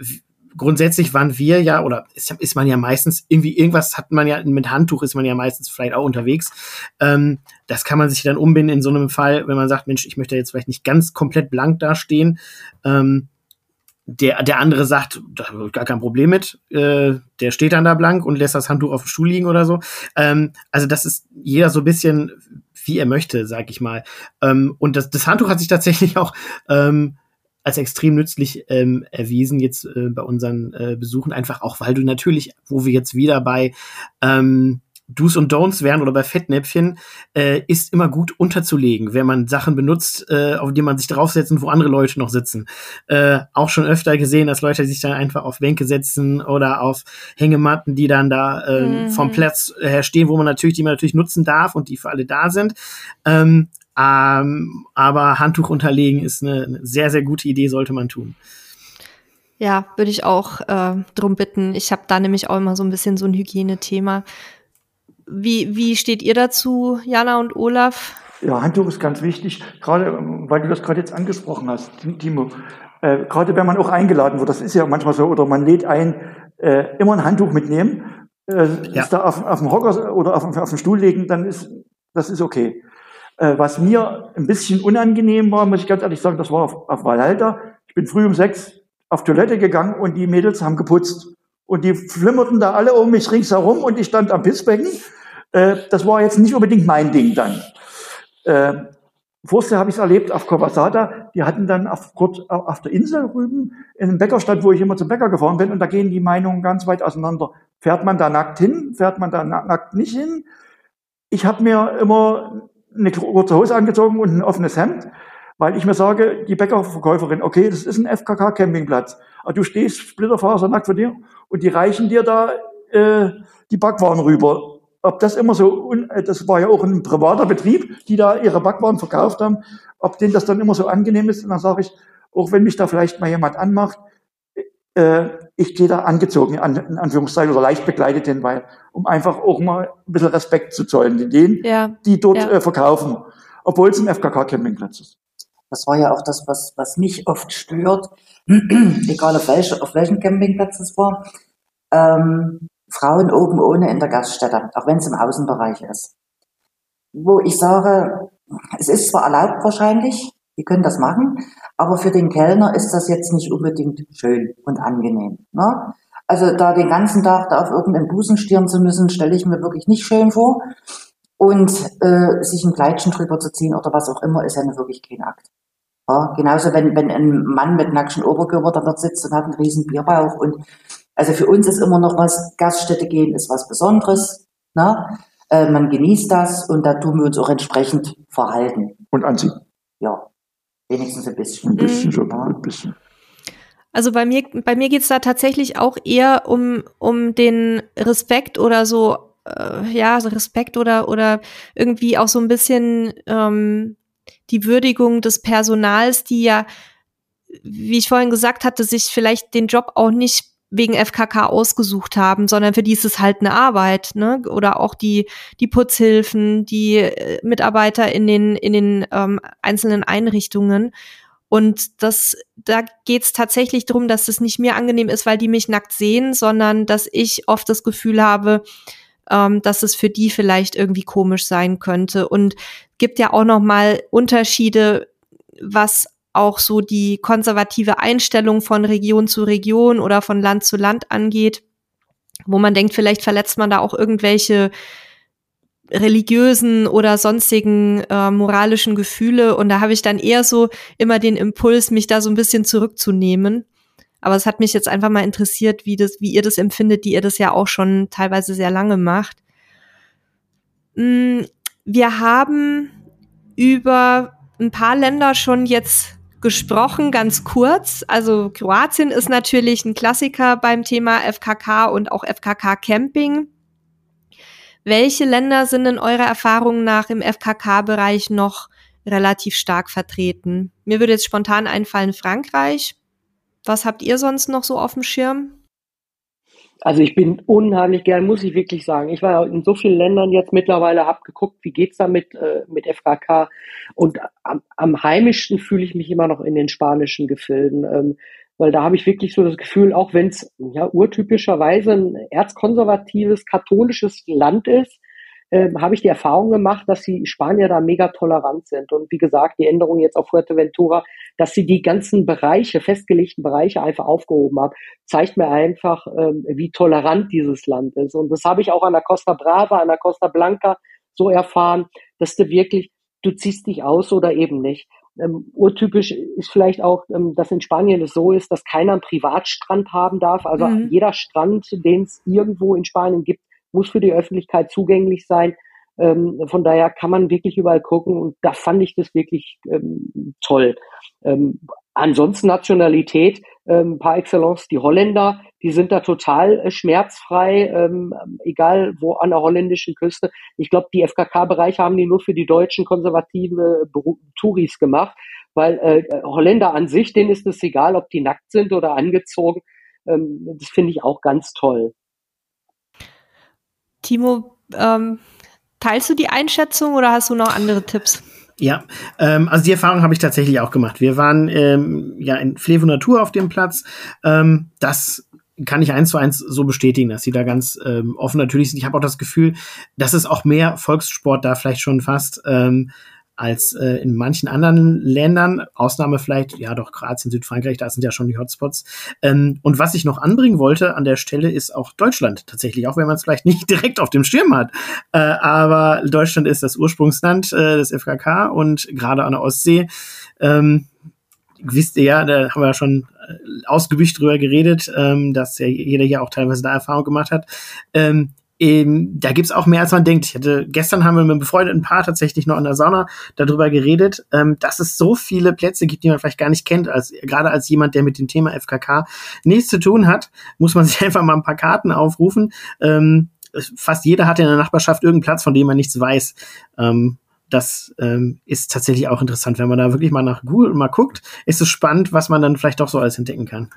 grundsätzlich waren wir ja, oder ist, ist, man ja meistens, irgendwie irgendwas hat man ja, mit Handtuch ist man ja meistens vielleicht auch unterwegs. Ähm, das kann man sich dann umbinden in so einem Fall, wenn man sagt, Mensch, ich möchte jetzt vielleicht nicht ganz komplett blank dastehen. Ähm, der, der andere sagt, da habe ich gar kein Problem mit, äh, der steht dann da blank und lässt das Handtuch auf dem Stuhl liegen oder so. Ähm, also das ist jeder so ein bisschen, wie er möchte, sag ich mal. Ähm, und das, das Handtuch hat sich tatsächlich auch ähm, als extrem nützlich ähm, erwiesen jetzt äh, bei unseren äh, Besuchen, einfach auch, weil du natürlich, wo wir jetzt wieder bei ähm, Do's und Don'ts wären oder bei Fettnäpfchen, äh, ist immer gut unterzulegen, wenn man Sachen benutzt, äh, auf die man sich draufsetzt wo andere Leute noch sitzen. Äh, auch schon öfter gesehen, dass Leute sich dann einfach auf Bänke setzen oder auf Hängematten, die dann da äh, mhm. vom Platz her stehen, wo man natürlich, die man natürlich nutzen darf und die für alle da sind. Ähm, ähm, aber Handtuch unterlegen ist eine, eine sehr, sehr gute Idee, sollte man tun. Ja, würde ich auch äh, drum bitten. Ich habe da nämlich auch immer so ein bisschen so ein Hygienethema. Wie, wie steht ihr dazu, Jana und Olaf? Ja, Handtuch ist ganz wichtig, gerade weil du das gerade jetzt angesprochen hast, Timo. Äh, gerade wenn man auch eingeladen wird, das ist ja manchmal so, oder man lädt ein, äh, immer ein Handtuch mitnehmen, äh, ja. ist da auf, auf dem Hocker oder auf, auf den Stuhl legen, dann ist das ist okay. Äh, was mir ein bisschen unangenehm war, muss ich ganz ehrlich sagen, das war auf, auf Valhalta. Ich bin früh um sechs auf Toilette gegangen und die Mädels haben geputzt. Und die flimmerten da alle um mich ringsherum und ich stand am Pissbecken. Äh, das war jetzt nicht unbedingt mein Ding dann. Äh, Vorher habe ich es erlebt auf Kovasada. Die hatten dann auf, kurz auf der Insel rüben in einem Bäckerstadt, wo ich immer zum Bäcker gefahren bin. Und da gehen die Meinungen ganz weit auseinander. Fährt man da nackt hin? Fährt man da nackt nicht hin? Ich habe mir immer eine kurze Hose angezogen und ein offenes Hemd, weil ich mir sage, die Bäckerverkäuferin, okay, das ist ein FKK-Campingplatz. Aber du stehst splitterfasernackt vor dir und die reichen dir da äh, die Backwaren rüber. Ob das immer so, äh, das war ja auch ein privater Betrieb, die da ihre Backwaren verkauft haben, ob denen das dann immer so angenehm ist. Und dann sage ich, auch wenn mich da vielleicht mal jemand anmacht, äh, ich gehe da angezogen, in Anführungszeichen, oder leicht begleitet hin, weil, um einfach auch mal ein bisschen Respekt zu zollen, denen, ja. die dort ja. äh, verkaufen, obwohl es ein FKK-Campingplatz ist. Das war ja auch das, was, was mich oft stört, (clears throat) egal auf, welche, auf welchem Campingplatz es war. Ähm, Frauen oben ohne in der Gaststätte, auch wenn es im Außenbereich ist. Wo ich sage, es ist zwar erlaubt wahrscheinlich, die können das machen, aber für den Kellner ist das jetzt nicht unbedingt schön und angenehm. Ne? Also da den ganzen Tag da auf irgendeinen Busen stieren zu müssen, stelle ich mir wirklich nicht schön vor. Und äh, sich ein Kleidchen drüber zu ziehen oder was auch immer, ist ja wirklich kein Akt. Ja, genauso wenn, wenn ein Mann mit nackten Oberkörper da dort sitzt und hat einen riesen Bierbauch. Und also für uns ist immer noch was, Gaststätte gehen ist was Besonderes. Ne? Äh, man genießt das und da tun wir uns auch entsprechend verhalten. Und anziehen. Ja. Wenigstens ein bisschen. Ein bisschen schon, ein bisschen. Also bei mir, bei mir geht's da tatsächlich auch eher um, um den Respekt oder so, äh, ja, so Respekt oder, oder irgendwie auch so ein bisschen ähm, die Würdigung des Personals, die ja, wie ich vorhin gesagt hatte, sich vielleicht den Job auch nicht wegen FKK ausgesucht haben, sondern für die ist es halt eine Arbeit, ne? Oder auch die die Putzhilfen, die äh, Mitarbeiter in den in den ähm, einzelnen Einrichtungen. Und das, da geht's tatsächlich darum, dass es nicht mir angenehm ist, weil die mich nackt sehen, sondern dass ich oft das Gefühl habe, ähm, dass es für die vielleicht irgendwie komisch sein könnte. Und gibt ja auch noch mal Unterschiede, was auch so die konservative Einstellung von Region zu Region oder von Land zu Land angeht, wo man denkt, vielleicht verletzt man da auch irgendwelche religiösen oder sonstigen äh, moralischen Gefühle. Und da habe ich dann eher so immer den Impuls, mich da so ein bisschen zurückzunehmen. Aber es hat mich jetzt einfach mal interessiert, wie das, wie ihr das empfindet, die ihr das ja auch schon teilweise sehr lange macht. Mm, wir haben über ein paar Länder schon jetzt gesprochen, ganz kurz. Also Kroatien ist natürlich ein Klassiker beim Thema FKK und auch FKK Camping. Welche Länder sind in eurer Erfahrung nach im FKK-Bereich noch relativ stark vertreten? Mir würde jetzt spontan einfallen Frankreich. Was habt ihr sonst noch so auf dem Schirm? Also ich bin unheimlich gern, muss ich wirklich sagen. Ich war in so vielen Ländern jetzt mittlerweile, habe geguckt, wie geht's da mit, äh, mit FKK. Und am, am heimischsten fühle ich mich immer noch in den spanischen Gefilden. Ähm, weil da habe ich wirklich so das Gefühl, auch wenn es ja urtypischerweise ein erzkonservatives, katholisches Land ist, äh, habe ich die Erfahrung gemacht, dass die Spanier da mega tolerant sind. Und wie gesagt, die Änderung jetzt auf Fuerteventura, dass sie die ganzen Bereiche, festgelegten Bereiche einfach aufgehoben haben, zeigt mir einfach, ähm, wie tolerant dieses Land ist. Und das habe ich auch an der Costa Brava, an der Costa Blanca so erfahren, dass du wirklich, du ziehst dich aus oder eben nicht. Ähm, urtypisch ist vielleicht auch, ähm, dass in Spanien es so ist, dass keiner einen Privatstrand haben darf. Also mhm. jeder Strand, den es irgendwo in Spanien gibt, muss für die Öffentlichkeit zugänglich sein. Ähm, von daher kann man wirklich überall gucken und da fand ich das wirklich ähm, toll. Ähm, ansonsten Nationalität, ähm, par excellence die Holländer, die sind da total äh, schmerzfrei, ähm, egal wo an der holländischen Küste. Ich glaube, die FKK-Bereiche haben die nur für die deutschen konservative Touris gemacht, weil äh, Holländer an sich, denen ist es egal, ob die nackt sind oder angezogen. Ähm, das finde ich auch ganz toll. Timo, ähm, teilst du die Einschätzung oder hast du noch andere Tipps? Ja, ähm, also die Erfahrung habe ich tatsächlich auch gemacht. Wir waren ähm, ja in Flevo Natur auf dem Platz. Ähm, das kann ich eins zu eins so bestätigen, dass sie da ganz ähm, offen natürlich sind. Ich habe auch das Gefühl, dass es auch mehr Volkssport da vielleicht schon fast ähm, als äh, in manchen anderen Ländern. Ausnahme vielleicht, ja doch, Kroatien, Südfrankreich, da sind ja schon die Hotspots. Ähm, und was ich noch anbringen wollte an der Stelle ist auch Deutschland tatsächlich, auch wenn man es vielleicht nicht (laughs) direkt auf dem Schirm hat. Äh, aber Deutschland ist das Ursprungsland äh, des FKK und gerade an der Ostsee. Ähm, wisst ihr ja, da haben wir ja schon äh, ausgewicht drüber geredet, ähm, dass ja jeder hier auch teilweise da Erfahrung gemacht hat. Ähm, ähm, da gibt's auch mehr als man denkt. Ich hatte, gestern haben wir mit einem befreundeten Paar tatsächlich noch in der Sauna darüber geredet, ähm, dass es so viele Plätze gibt, die man vielleicht gar nicht kennt. Als, gerade als jemand, der mit dem Thema FKK nichts zu tun hat, muss man (laughs) sich einfach mal ein paar Karten aufrufen. Ähm, fast jeder hat in der Nachbarschaft irgendeinen Platz, von dem man nichts weiß. Ähm, das ähm, ist tatsächlich auch interessant. Wenn man da wirklich mal nach Google mal guckt, ist es spannend, was man dann vielleicht doch so alles entdecken kann.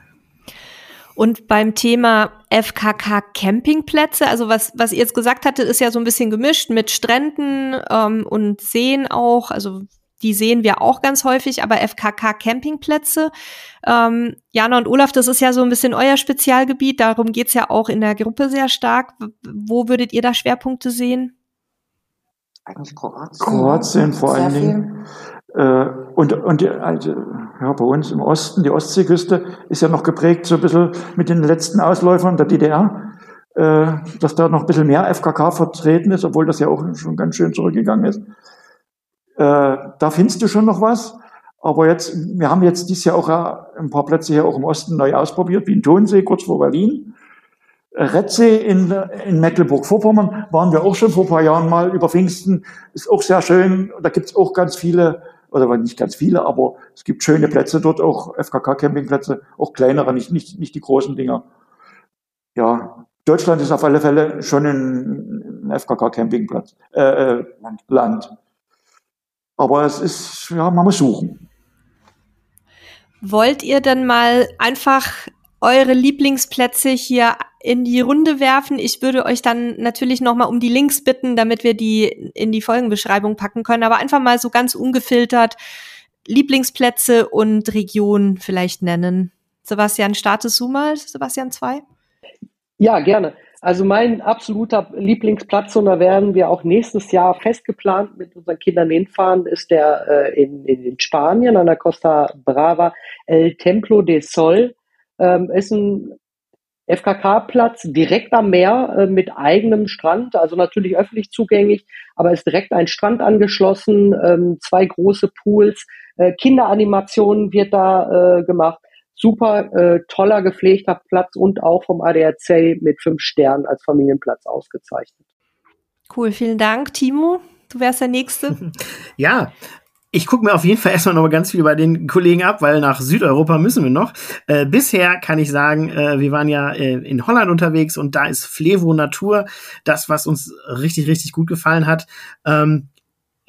Und beim Thema FKK Campingplätze, also was, was ihr jetzt gesagt hattet, ist ja so ein bisschen gemischt mit Stränden ähm, und Seen auch. Also die sehen wir auch ganz häufig, aber FKK Campingplätze. Ähm, Jana und Olaf, das ist ja so ein bisschen euer Spezialgebiet, darum geht's ja auch in der Gruppe sehr stark. Wo würdet ihr da Schwerpunkte sehen? Eigentlich Kroatien. Kroatien vor allen Dingen. Äh, und und die, also, ja, bei uns im Osten, die Ostseeküste, ist ja noch geprägt so ein bisschen mit den letzten Ausläufern der DDR, äh, dass da noch ein bisschen mehr FKK vertreten ist, obwohl das ja auch schon ganz schön zurückgegangen ist. Äh, da findest du schon noch was. Aber jetzt, wir haben jetzt dieses Jahr auch ein paar Plätze hier auch im Osten neu ausprobiert, wie in Tonsee, kurz vor Berlin. Retzee in, in Mecklenburg-Vorpommern waren wir auch schon vor ein paar Jahren mal über Pfingsten. Ist auch sehr schön. Da gibt's auch ganz viele oder nicht ganz viele, aber es gibt schöne Plätze dort, auch FKK-Campingplätze, auch kleinere, nicht, nicht, nicht die großen Dinger. Ja, Deutschland ist auf alle Fälle schon ein, ein FKK-Campingplatz, äh, äh, Land. Aber es ist, ja, man muss suchen. Wollt ihr denn mal einfach eure Lieblingsplätze hier in die Runde werfen. Ich würde euch dann natürlich noch mal um die Links bitten, damit wir die in die Folgenbeschreibung packen können. Aber einfach mal so ganz ungefiltert Lieblingsplätze und Regionen vielleicht nennen. Sebastian, startest du mal, Sebastian 2? Ja, gerne. Also mein absoluter Lieblingsplatz, und da werden wir auch nächstes Jahr festgeplant mit unseren Kindern hinfahren, ist der äh, in, in Spanien an der Costa Brava El Templo de Sol. Ähm, ist ein FKK-Platz direkt am Meer äh, mit eigenem Strand, also natürlich öffentlich zugänglich, aber ist direkt ein Strand angeschlossen, ähm, zwei große Pools, äh, Kinderanimationen wird da äh, gemacht. Super äh, toller, gepflegter Platz und auch vom ADAC mit fünf Sternen als Familienplatz ausgezeichnet. Cool, vielen Dank, Timo. Du wärst der Nächste. (laughs) Ja, ich gucke mir auf jeden Fall erstmal noch mal ganz viel bei den Kollegen ab, weil nach Südeuropa müssen wir noch. Äh, bisher kann ich sagen, äh, wir waren ja äh, in Holland unterwegs und da ist Flevo Natur das, was uns richtig, richtig gut gefallen hat. Ähm,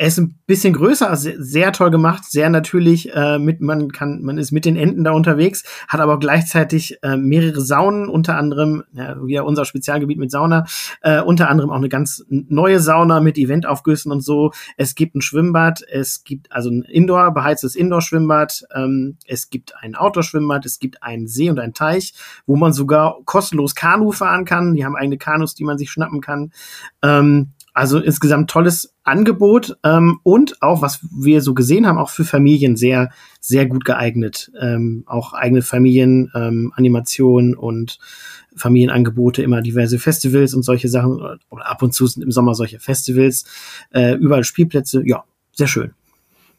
er ist ein bisschen größer, sehr, sehr toll gemacht, sehr natürlich. Äh, mit man kann, man ist mit den Enten da unterwegs, hat aber gleichzeitig äh, mehrere Saunen, unter anderem ja, wieder unser Spezialgebiet mit Sauna, äh, unter anderem auch eine ganz neue Sauna mit Eventaufgüssen und so. Es gibt ein Schwimmbad, es gibt also ein Indoor beheiztes Indoor-Schwimmbad, ähm, es gibt ein Outdoor-Schwimmbad, es gibt einen See und einen Teich, wo man sogar kostenlos Kanu fahren kann. Die haben eigene Kanus, die man sich schnappen kann. Ähm, also insgesamt tolles Angebot ähm, und auch, was wir so gesehen haben, auch für Familien sehr, sehr gut geeignet. Ähm, auch eigene Familienanimationen ähm, und Familienangebote, immer diverse Festivals und solche Sachen. Oder ab und zu sind im Sommer solche Festivals. Äh, überall Spielplätze. Ja, sehr schön.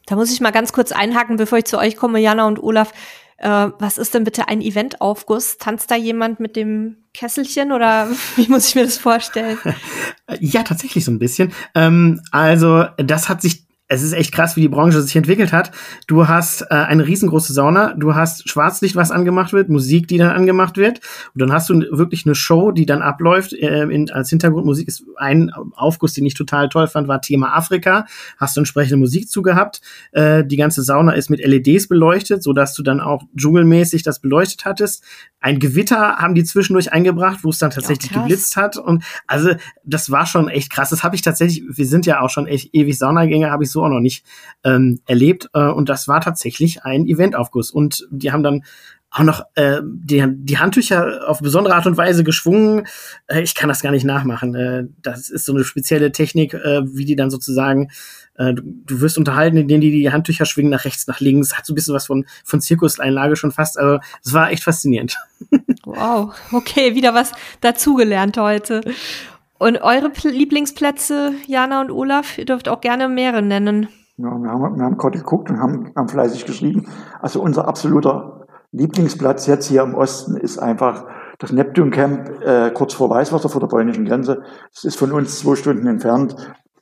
Da muss ich mal ganz kurz einhaken, bevor ich zu euch komme, Jana und Olaf. Äh, was ist denn bitte ein Eventaufguss? Tanzt da jemand mit dem Kesselchen oder (laughs) wie muss ich mir das vorstellen? (laughs) ja, tatsächlich so ein bisschen. Ähm, also, das hat sich es ist echt krass, wie die Branche sich entwickelt hat. Du hast äh, eine riesengroße Sauna, du hast Schwarzlicht, was angemacht wird, Musik, die dann angemacht wird. Und dann hast du wirklich eine Show, die dann abläuft. Äh, in, als Hintergrundmusik ist ein Aufguss, den ich total toll fand, war Thema Afrika. Hast du entsprechende Musik zugehabt. Äh, die ganze Sauna ist mit LEDs beleuchtet, so dass du dann auch dschungelmäßig das beleuchtet hattest. Ein Gewitter haben die zwischendurch eingebracht, wo es dann tatsächlich ja, geblitzt hat. Und also das war schon echt krass. Das habe ich tatsächlich, wir sind ja auch schon echt ewig Saunagänger, habe ich so auch noch nicht ähm, erlebt. Äh, und das war tatsächlich ein Eventaufguss. Und die haben dann auch noch äh, die, die Handtücher auf besondere Art und Weise geschwungen. Äh, ich kann das gar nicht nachmachen. Äh, das ist so eine spezielle Technik, äh, wie die dann sozusagen äh, du, du wirst unterhalten, indem die die Handtücher schwingen nach rechts, nach links. Hat so ein bisschen was von, von Zirkuseinlage schon fast. Also es war echt faszinierend. (laughs) Wow, okay, wieder was dazugelernt heute. Und eure P Lieblingsplätze, Jana und Olaf, ihr dürft auch gerne mehrere nennen. Ja, wir haben, wir haben gerade geguckt und haben, haben fleißig geschrieben. Also unser absoluter Lieblingsplatz jetzt hier im Osten ist einfach das Neptun Camp äh, kurz vor Weißwasser, vor der polnischen Grenze. Das ist von uns zwei Stunden entfernt.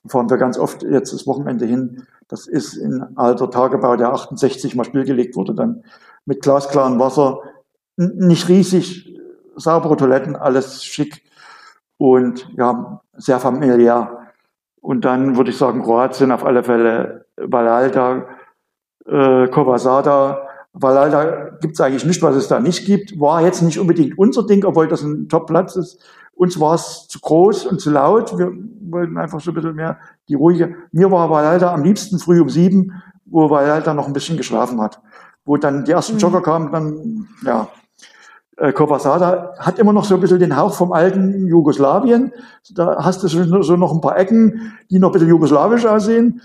Fahren wir ganz oft jetzt das Wochenende hin. Das ist ein alter Tagebau, der 68 mal stillgelegt wurde, dann mit glasklarem Wasser. Nicht riesig, saubere Toiletten, alles schick und ja, sehr familiär. Und dann würde ich sagen, Kroatien auf alle Fälle, Valalta, äh, Kovasada. Valalta gibt es eigentlich nicht, was es da nicht gibt. War jetzt nicht unbedingt unser Ding, obwohl das ein Top-Platz ist. Uns war es zu groß und zu laut. Wir wollten einfach so ein bisschen mehr die ruhige. Mir war Valalta am liebsten früh um sieben, wo Valalta noch ein bisschen geschlafen hat. Wo dann die ersten mhm. Jogger kamen, dann, ja, äh, Kovasada hat immer noch so ein bisschen den Hauch vom alten Jugoslawien. Da hast du so noch ein paar Ecken, die noch ein bisschen jugoslawisch aussehen.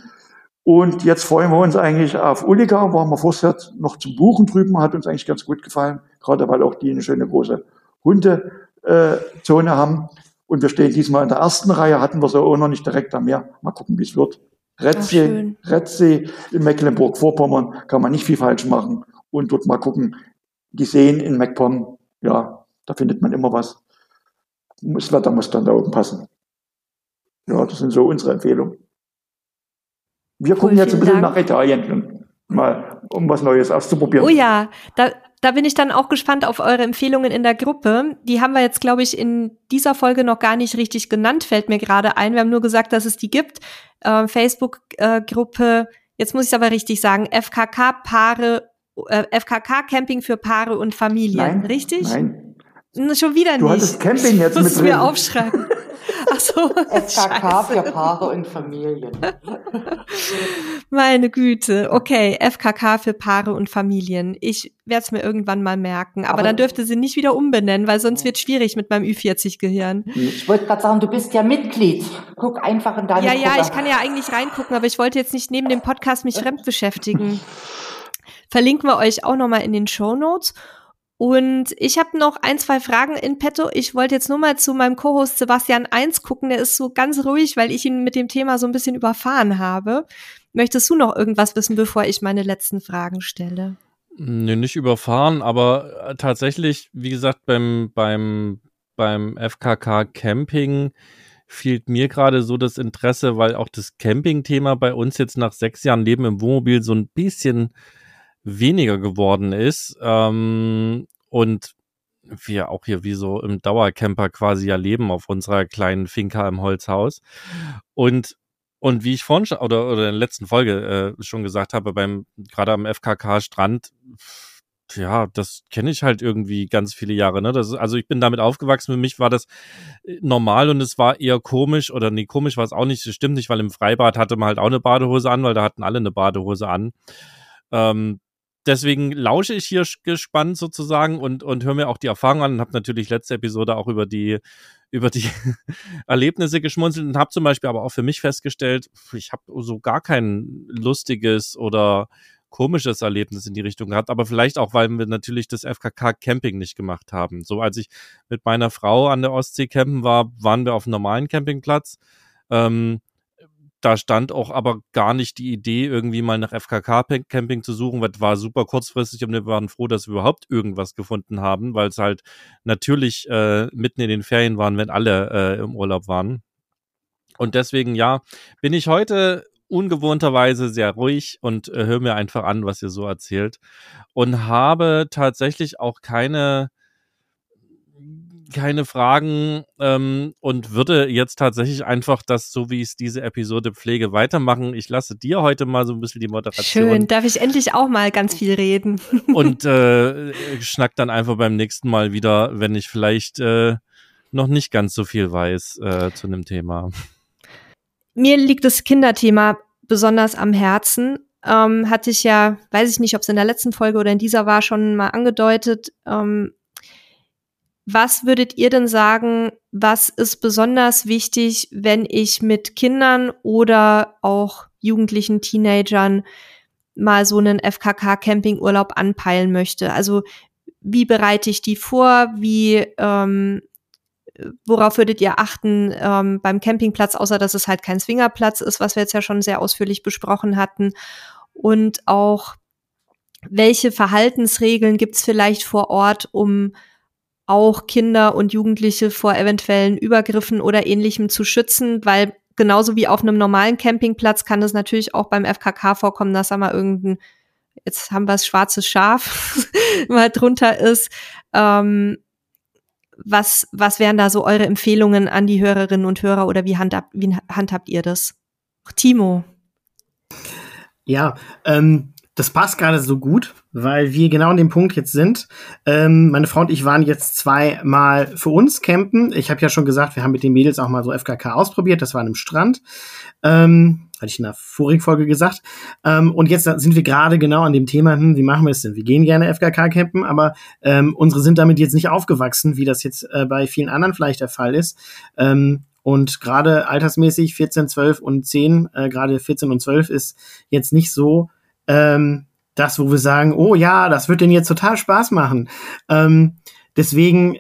Und jetzt freuen wir uns eigentlich auf Ulika, waren wir vorher noch zum Buchen drüben, hat uns eigentlich ganz gut gefallen, gerade weil auch die eine schöne große Hundezone haben. Und wir stehen diesmal in der ersten Reihe, hatten wir so auch noch nicht direkt am Meer. Mal gucken, wie es wird. Retzsee, Retzsee in Mecklenburg-Vorpommern kann man nicht viel falsch machen. Und dort mal gucken, die Seen in MacPom ja, da findet man immer was. Das Wetter muss dann da oben passen. Ja, das sind so unsere Empfehlungen. Wir cool, gucken jetzt ein bisschen Dank. nach Italien, mal, um was Neues auszuprobieren. Oh ja, da, da bin ich dann auch gespannt auf eure Empfehlungen in der Gruppe. Die haben wir jetzt, glaube ich, in dieser Folge noch gar nicht richtig genannt, fällt mir gerade ein. Wir haben nur gesagt, dass es die gibt. Äh, Facebook-Gruppe, jetzt muss ich es aber richtig sagen, FKK äh, FKK-Camping für Paare und Familien, nein, richtig? Nein. Schon wieder nicht. Du hattest Camping jetzt (laughs) mit drin. mir aufschreiben. (laughs) Ach so. FKK für Paare und Familien. (laughs) Meine Güte. Okay, FKK für Paare und Familien. Ich werde es mir irgendwann mal merken. Aber, aber, dann dürfte sie nicht wieder umbenennen, weil sonst wird schwierig mit meinem Ü40-Gehirn. Ich wollte gerade sagen, du bist ja Mitglied. Guck einfach in deine Ja, ja, ich kann ja eigentlich reingucken, aber ich wollte jetzt nicht neben dem Podcast mich fremd beschäftigen. Verlinken wir euch auch nochmal in den Show Notes. Und ich habe noch ein, zwei Fragen in petto. Ich wollte jetzt nur mal zu meinem Co-Host Sebastian 1 gucken. Der ist so ganz ruhig, weil ich ihn mit dem Thema so ein bisschen überfahren habe. Möchtest du noch irgendwas wissen, bevor ich meine letzten Fragen stelle? Nee, nicht überfahren, aber äh, tatsächlich, wie gesagt, beim, beim, beim FKK Camping fehlt mir gerade so das Interesse, weil auch das Camping-Thema bei uns jetzt nach sechs Jahren Leben im Wohnmobil so ein bisschen weniger geworden ist. Ähm, und wir auch hier wie so im Dauercamper quasi ja leben auf unserer kleinen Finca im Holzhaus. Und und wie ich vorhin schon, oder, oder in der letzten Folge äh, schon gesagt habe, beim, gerade am FKK Strand, ja, das kenne ich halt irgendwie ganz viele Jahre. Ne? Das ist, also ich bin damit aufgewachsen. Für mich war das äh, normal und es war eher komisch oder nee, komisch war es auch nicht. Das stimmt nicht, weil im Freibad hatte man halt auch eine Badehose an, weil da hatten alle eine Badehose an. Ähm, deswegen lausche ich hier gespannt sozusagen und, und höre mir auch die Erfahrung an und habe natürlich letzte Episode auch über die über die (laughs) Erlebnisse geschmunzelt und habe zum Beispiel aber auch für mich festgestellt, ich habe so gar kein lustiges oder komisches Erlebnis in die Richtung gehabt, aber vielleicht auch, weil wir natürlich das FKK Camping nicht gemacht haben. So als ich mit meiner Frau an der Ostsee campen war, waren wir auf einem normalen Campingplatz. Ähm, da stand auch aber gar nicht die Idee, irgendwie mal nach FKK-Camping zu suchen, weil war super kurzfristig und wir waren froh, dass wir überhaupt irgendwas gefunden haben, weil es halt natürlich äh, mitten in den Ferien waren, wenn alle äh, im Urlaub waren. Und deswegen, ja, bin ich heute ungewohnterweise sehr ruhig und äh, höre mir einfach an, was ihr so erzählt. Und habe tatsächlich auch keine keine Fragen ähm, und würde jetzt tatsächlich einfach das, so wie ich es diese Episode pflege, weitermachen. Ich lasse dir heute mal so ein bisschen die Moderation. Schön, darf ich endlich auch mal ganz viel reden. (laughs) und äh, schnack dann einfach beim nächsten Mal wieder, wenn ich vielleicht äh, noch nicht ganz so viel weiß äh, zu einem Thema. Mir liegt das Kinderthema besonders am Herzen. Ähm, hatte ich ja, weiß ich nicht, ob es in der letzten Folge oder in dieser war, schon mal angedeutet. Ähm, was würdet ihr denn sagen, was ist besonders wichtig, wenn ich mit Kindern oder auch jugendlichen Teenagern mal so einen FKK-Campingurlaub anpeilen möchte? Also wie bereite ich die vor? Wie ähm, worauf würdet ihr achten ähm, beim Campingplatz, außer dass es halt kein Swingerplatz ist, was wir jetzt ja schon sehr ausführlich besprochen hatten? Und auch welche Verhaltensregeln gibt's vielleicht vor Ort, um auch Kinder und Jugendliche vor eventuellen Übergriffen oder ähnlichem zu schützen, weil genauso wie auf einem normalen Campingplatz kann es natürlich auch beim FKK vorkommen, dass da mal irgendein, jetzt haben wir es schwarzes Schaf (laughs) mal drunter ist. Ähm, was, was wären da so eure Empfehlungen an die Hörerinnen und Hörer oder wie handhabt, wie handhabt ihr das? Timo. Ja, ähm, das passt gerade so gut, weil wir genau an dem Punkt jetzt sind. Ähm, meine Frau und ich waren jetzt zweimal für uns campen. Ich habe ja schon gesagt, wir haben mit den Mädels auch mal so FKK ausprobiert. Das war an einem Strand. Ähm, hatte ich in der vorigen Folge gesagt. Ähm, und jetzt sind wir gerade genau an dem Thema, hm, wie machen wir es denn? Wir gehen gerne FKK campen, aber ähm, unsere sind damit jetzt nicht aufgewachsen, wie das jetzt äh, bei vielen anderen vielleicht der Fall ist. Ähm, und gerade altersmäßig 14, 12 und 10, äh, gerade 14 und 12 ist jetzt nicht so ähm, das, wo wir sagen, oh ja, das wird denen jetzt total Spaß machen. Ähm, deswegen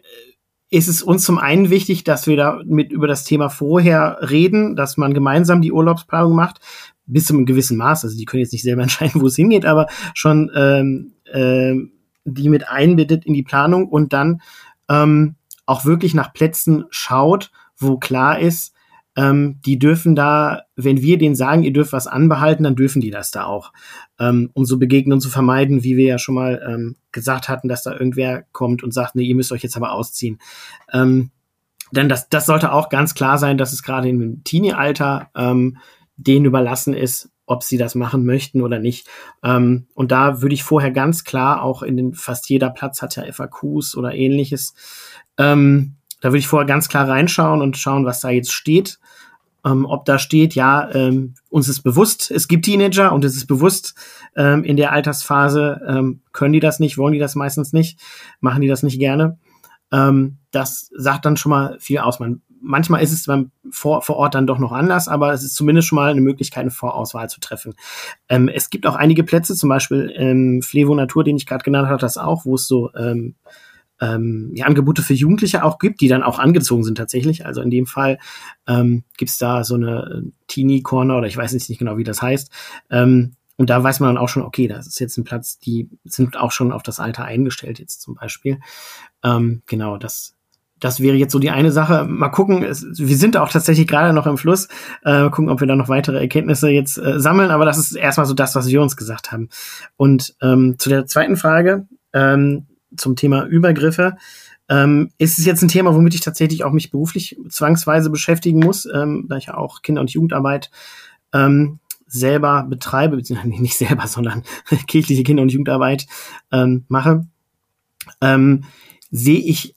ist es uns zum einen wichtig, dass wir da mit über das Thema vorher reden, dass man gemeinsam die Urlaubsplanung macht, bis zu einem gewissen Maß. Also die können jetzt nicht selber (laughs) entscheiden, wo es hingeht, aber schon ähm, äh, die mit einbindet in die Planung und dann ähm, auch wirklich nach Plätzen schaut, wo klar ist, ähm, die dürfen da, wenn wir denen sagen, ihr dürft was anbehalten, dann dürfen die das da auch. Ähm, um so Begegnungen zu vermeiden, wie wir ja schon mal ähm, gesagt hatten, dass da irgendwer kommt und sagt, nee, ihr müsst euch jetzt aber ausziehen. Ähm, denn das, das sollte auch ganz klar sein, dass es gerade im Teenie-Alter ähm, denen überlassen ist, ob sie das machen möchten oder nicht. Ähm, und da würde ich vorher ganz klar auch in den, fast jeder Platz hat ja FAQs oder ähnliches. Ähm, da würde ich vorher ganz klar reinschauen und schauen, was da jetzt steht. Ähm, ob da steht, ja, ähm, uns ist bewusst, es gibt Teenager und es ist bewusst, ähm, in der Altersphase ähm, können die das nicht, wollen die das meistens nicht, machen die das nicht gerne. Ähm, das sagt dann schon mal viel aus. Man manchmal ist es beim vor, vor Ort dann doch noch anders, aber es ist zumindest schon mal eine Möglichkeit, eine Vorauswahl zu treffen. Ähm, es gibt auch einige Plätze, zum Beispiel ähm, Flevo Natur, den ich gerade genannt habe, das auch, wo es so ähm, ähm, ja, Angebote für Jugendliche auch gibt, die dann auch angezogen sind tatsächlich. Also in dem Fall ähm, gibt da so eine Teenie Corner oder ich weiß nicht genau, wie das heißt. Ähm, und da weiß man dann auch schon, okay, das ist jetzt ein Platz, die sind auch schon auf das Alter eingestellt jetzt zum Beispiel. Ähm, genau, das, das wäre jetzt so die eine Sache. Mal gucken, es, wir sind auch tatsächlich gerade noch im Fluss. Äh, gucken, ob wir da noch weitere Erkenntnisse jetzt äh, sammeln. Aber das ist erstmal so das, was wir uns gesagt haben. Und ähm, zu der zweiten Frage ähm, zum Thema Übergriffe. Ähm, ist es jetzt ein Thema, womit ich tatsächlich auch mich beruflich zwangsweise beschäftigen muss, ähm, da ich ja auch Kinder- und Jugendarbeit ähm, selber betreibe, beziehungsweise (laughs) nicht selber, sondern (laughs) kirchliche Kinder- und Jugendarbeit ähm, mache, ähm, sehe ich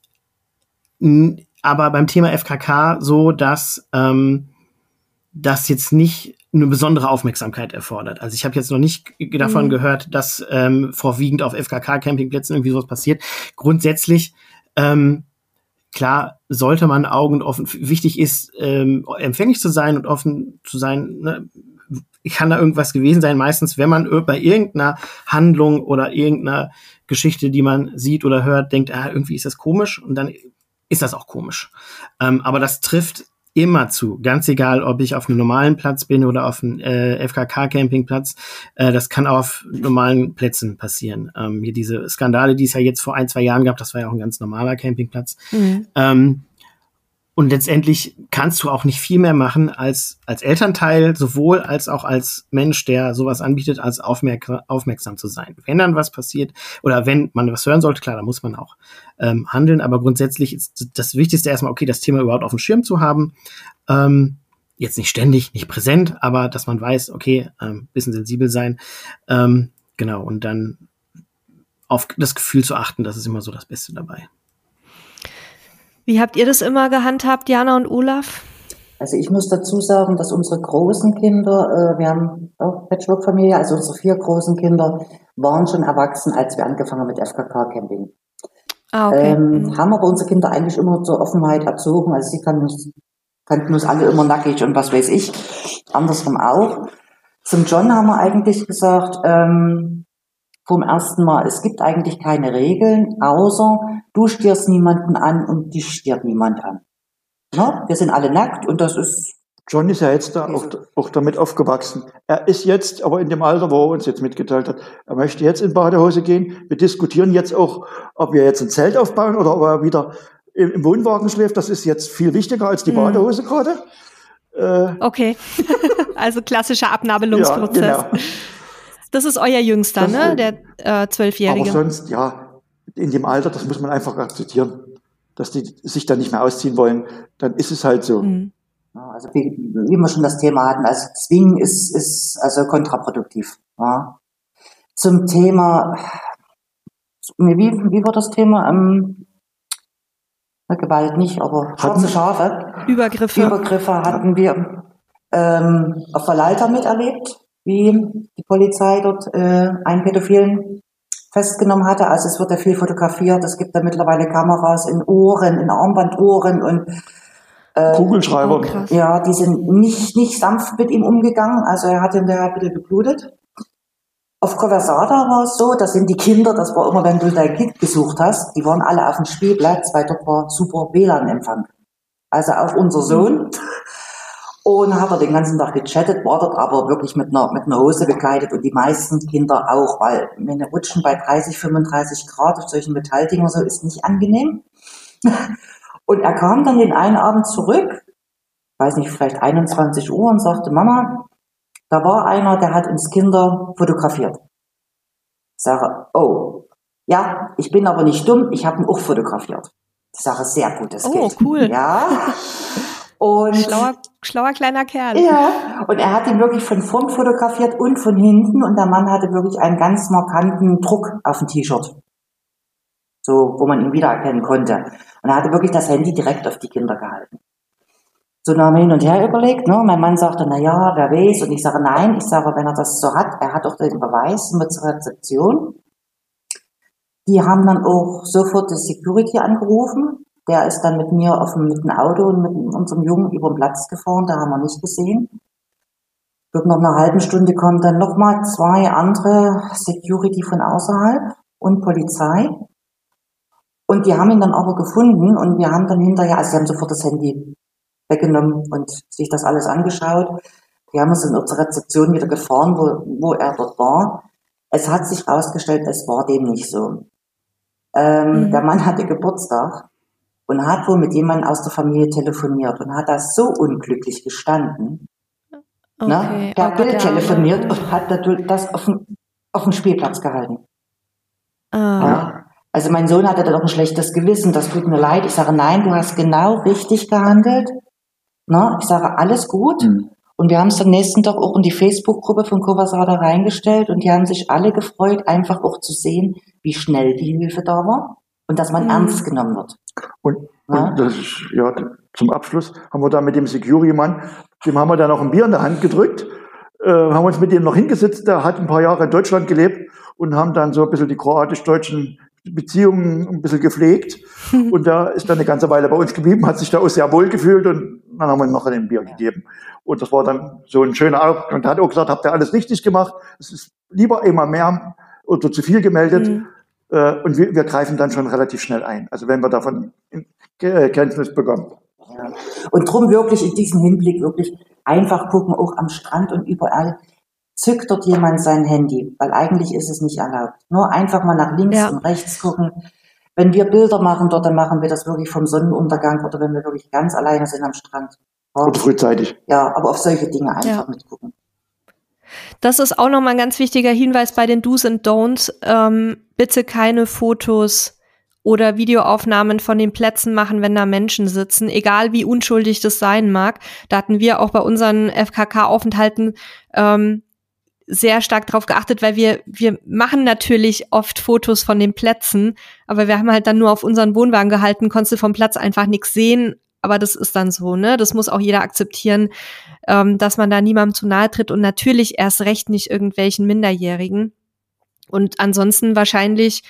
aber beim Thema FKK so, dass ähm, das jetzt nicht eine besondere Aufmerksamkeit erfordert. Also ich habe jetzt noch nicht davon mhm. gehört, dass ähm, vorwiegend auf FKK-Campingplätzen irgendwie sowas passiert. Grundsätzlich ähm, klar sollte man Augen offen. Wichtig ist, ähm, empfänglich zu sein und offen zu sein. Ne? Kann da irgendwas gewesen sein? Meistens, wenn man bei irgendeiner Handlung oder irgendeiner Geschichte, die man sieht oder hört, denkt, ah, irgendwie ist das komisch und dann ist das auch komisch. Ähm, aber das trifft immer zu, ganz egal, ob ich auf einem normalen Platz bin oder auf einem äh, FKK-Campingplatz. Äh, das kann auch auf normalen Plätzen passieren. Ähm, hier diese Skandale, die es ja jetzt vor ein, zwei Jahren gab, das war ja auch ein ganz normaler Campingplatz. Mhm. Ähm, und letztendlich kannst du auch nicht viel mehr machen als als Elternteil, sowohl als auch als Mensch, der sowas anbietet, als aufmerk aufmerksam zu sein. Wenn dann was passiert oder wenn man was hören sollte, klar, da muss man auch ähm, handeln. Aber grundsätzlich ist das Wichtigste erstmal, okay, das Thema überhaupt auf dem Schirm zu haben. Ähm, jetzt nicht ständig, nicht präsent, aber dass man weiß, okay, ähm, bisschen sensibel sein. Ähm, genau, und dann auf das Gefühl zu achten, das ist immer so das Beste dabei. Wie habt ihr das immer gehandhabt, Jana und Olaf? Also ich muss dazu sagen, dass unsere großen Kinder, äh, wir haben auch Patchwork-Familie, also unsere vier großen Kinder waren schon erwachsen, als wir angefangen haben mit FKK-Camping. Ah, okay. Ähm, mhm. Haben aber unsere Kinder eigentlich immer zur Offenheit erzogen. Also sie kannten uns, kannten uns alle immer nackig und was weiß ich. Andersrum auch. Zum John haben wir eigentlich gesagt, ähm, vom ersten Mal, es gibt eigentlich keine Regeln, außer du stierst niemanden an und dich stiert niemand an. Ja, wir sind alle nackt und das ist. John ist ja jetzt da auch, auch damit aufgewachsen. Er ist jetzt aber in dem Alter, wo er uns jetzt mitgeteilt hat, er möchte jetzt in Badehose gehen. Wir diskutieren jetzt auch, ob wir jetzt ein Zelt aufbauen oder ob er wieder im Wohnwagen schläft. Das ist jetzt viel wichtiger als die mhm. Badehose gerade. Äh, okay, (laughs) also klassischer Abnabelungsprozess. Ja, genau. Das ist euer Jüngster, das, ne? Der äh, Zwölfjährige. Aber sonst, ja, in dem Alter, das muss man einfach akzeptieren, dass die sich dann nicht mehr ausziehen wollen. Dann ist es halt so. Mhm. Also wie, wie wir schon das Thema hatten, also Zwingen ist, ist also kontraproduktiv. Ja. Zum Thema, wie, wie war das Thema? Ähm, Gewalt nicht, aber schwarze Schafe. Übergriffe. Übergriffe hatten wir ähm, auf der Leiter miterlebt wie die Polizei dort äh, einen Pädophilen festgenommen hatte. Also es wird ja viel fotografiert. Es gibt da mittlerweile Kameras in Ohren, in Armbandohren und äh, Kugelschreiber. Oh, ja, die sind nicht, nicht sanft mit ihm umgegangen. Also er hat hinterher ein bisschen geblutet. Auf Conversada war es so, da sind die Kinder, das war immer, wenn du dein Kind gesucht hast, die waren alle auf dem Spielplatz, weil dort war super WLAN-Empfang. Also auch unser Sohn und hat er den ganzen Tag gechattet, war dort aber wirklich mit einer, mit einer Hose bekleidet und die meisten Kinder auch, weil wenn rutschen bei 30, 35 Grad auf solchen Metalldinger so ist nicht angenehm. (laughs) Und er kam dann den einen Abend zurück, weiß nicht, vielleicht 21 Uhr und sagte, Mama, da war einer, der hat uns Kinder fotografiert. Ich sage, oh, ja, ich bin aber nicht dumm, ich habe ihn auch fotografiert. Ich sage, sehr gutes oh, Kind. Oh, cool. Ja. (laughs) Und schlauer, schlauer kleiner Kerl. Ja, und er hat ihn wirklich von vorn fotografiert und von hinten und der Mann hatte wirklich einen ganz markanten Druck auf dem T-Shirt. So, wo man ihn wiedererkennen konnte. Und er hatte wirklich das Handy direkt auf die Kinder gehalten. So dann haben wir hin und her überlegt, ne? Mein Mann sagte, na ja, wer weiß. Und ich sage, nein. Ich sage, wenn er das so hat, er hat auch den Beweis mit zur Rezeption. Die haben dann auch sofort die Security angerufen Der ist dann mit mir auf dem, mit dem Auto und mit unserem Jungen über den Platz gefahren, da haben wir nicht gesehen. Wird nach einer halben Stunde kommen dann nochmal zwei andere Security von außerhalb und Polizei. Und die haben ihn dann aber gefunden und wir haben dann hinterher, also sie haben sofort das Handy weggenommen und sich das alles angeschaut. Wir haben uns in unsere Rezeption wieder gefahren, wo, wo er dort war. Es hat sich herausgestellt, es war dem nicht so. Ähm, mhm. Der Mann hatte Geburtstag und hat wohl mit jemandem aus der Familie telefoniert und hat da so unglücklich gestanden. Okay, ne? Der hat Bild telefoniert und hat das auf dem, auf dem Spielplatz gehalten. Ah. Ja. Also mein Sohn hatte da doch ein schlechtes Gewissen, das tut mir leid. Ich sage, nein, du hast genau richtig gehandelt. Ne? Ich sage, alles gut. Mhm. Und wir haben es am nächsten Tag auch in die Facebook-Gruppe von Kovasada reingestellt und die haben sich alle gefreut, einfach auch zu sehen, wie schnell die Hilfe da war und dass man mhm. ernst genommen wird. Und, ja? und das ist, ja, zum Abschluss haben wir da mit dem Security-Mann, dem haben wir dann noch ein Bier in der Hand gedrückt, äh, haben uns mit dem noch hingesetzt, der hat ein paar Jahre in Deutschland gelebt und haben dann so ein bisschen die kroatisch-deutschen Beziehungen ein bisschen gepflegt. (laughs) und da ist dann eine ganze Weile bei uns geblieben, hat sich da auch sehr wohl gefühlt und dann haben wir ihm noch ein Bier gegeben. Und das war dann so ein schöner Augenblick. Und er hat auch gesagt, habt ihr alles richtig gemacht? Es ist lieber immer mehr oder zu viel gemeldet. Mhm. Äh, und wir, wir, greifen dann schon relativ schnell ein. Also wenn wir davon äh, Kenntnis bekommen. Ja. Und drum wirklich in diesem Hinblick wirklich einfach gucken, auch am Strand und überall. Zückt dort jemand sein Handy, weil eigentlich ist es nicht erlaubt. Nur einfach mal nach links ja. und rechts gucken. Wenn wir Bilder machen dort, dann machen wir das wirklich vom Sonnenuntergang oder wenn wir wirklich ganz alleine sind am Strand. Und frühzeitig. Ja, aber auf solche Dinge einfach ja. mitgucken. Das ist auch nochmal ein ganz wichtiger Hinweis bei den Do's and Don'ts. Ähm, bitte keine Fotos oder Videoaufnahmen von den Plätzen machen, wenn da Menschen sitzen, egal wie unschuldig das sein mag. Da hatten wir auch bei unseren FKK-Aufenthalten ähm, sehr stark drauf geachtet, weil wir, wir machen natürlich oft Fotos von den Plätzen, aber wir haben halt dann nur auf unseren Wohnwagen gehalten, konntest du vom Platz einfach nichts sehen, aber das ist dann so, ne? Das muss auch jeder akzeptieren, ähm, dass man da niemandem zu nahe tritt und natürlich erst recht nicht irgendwelchen Minderjährigen. Und ansonsten wahrscheinlich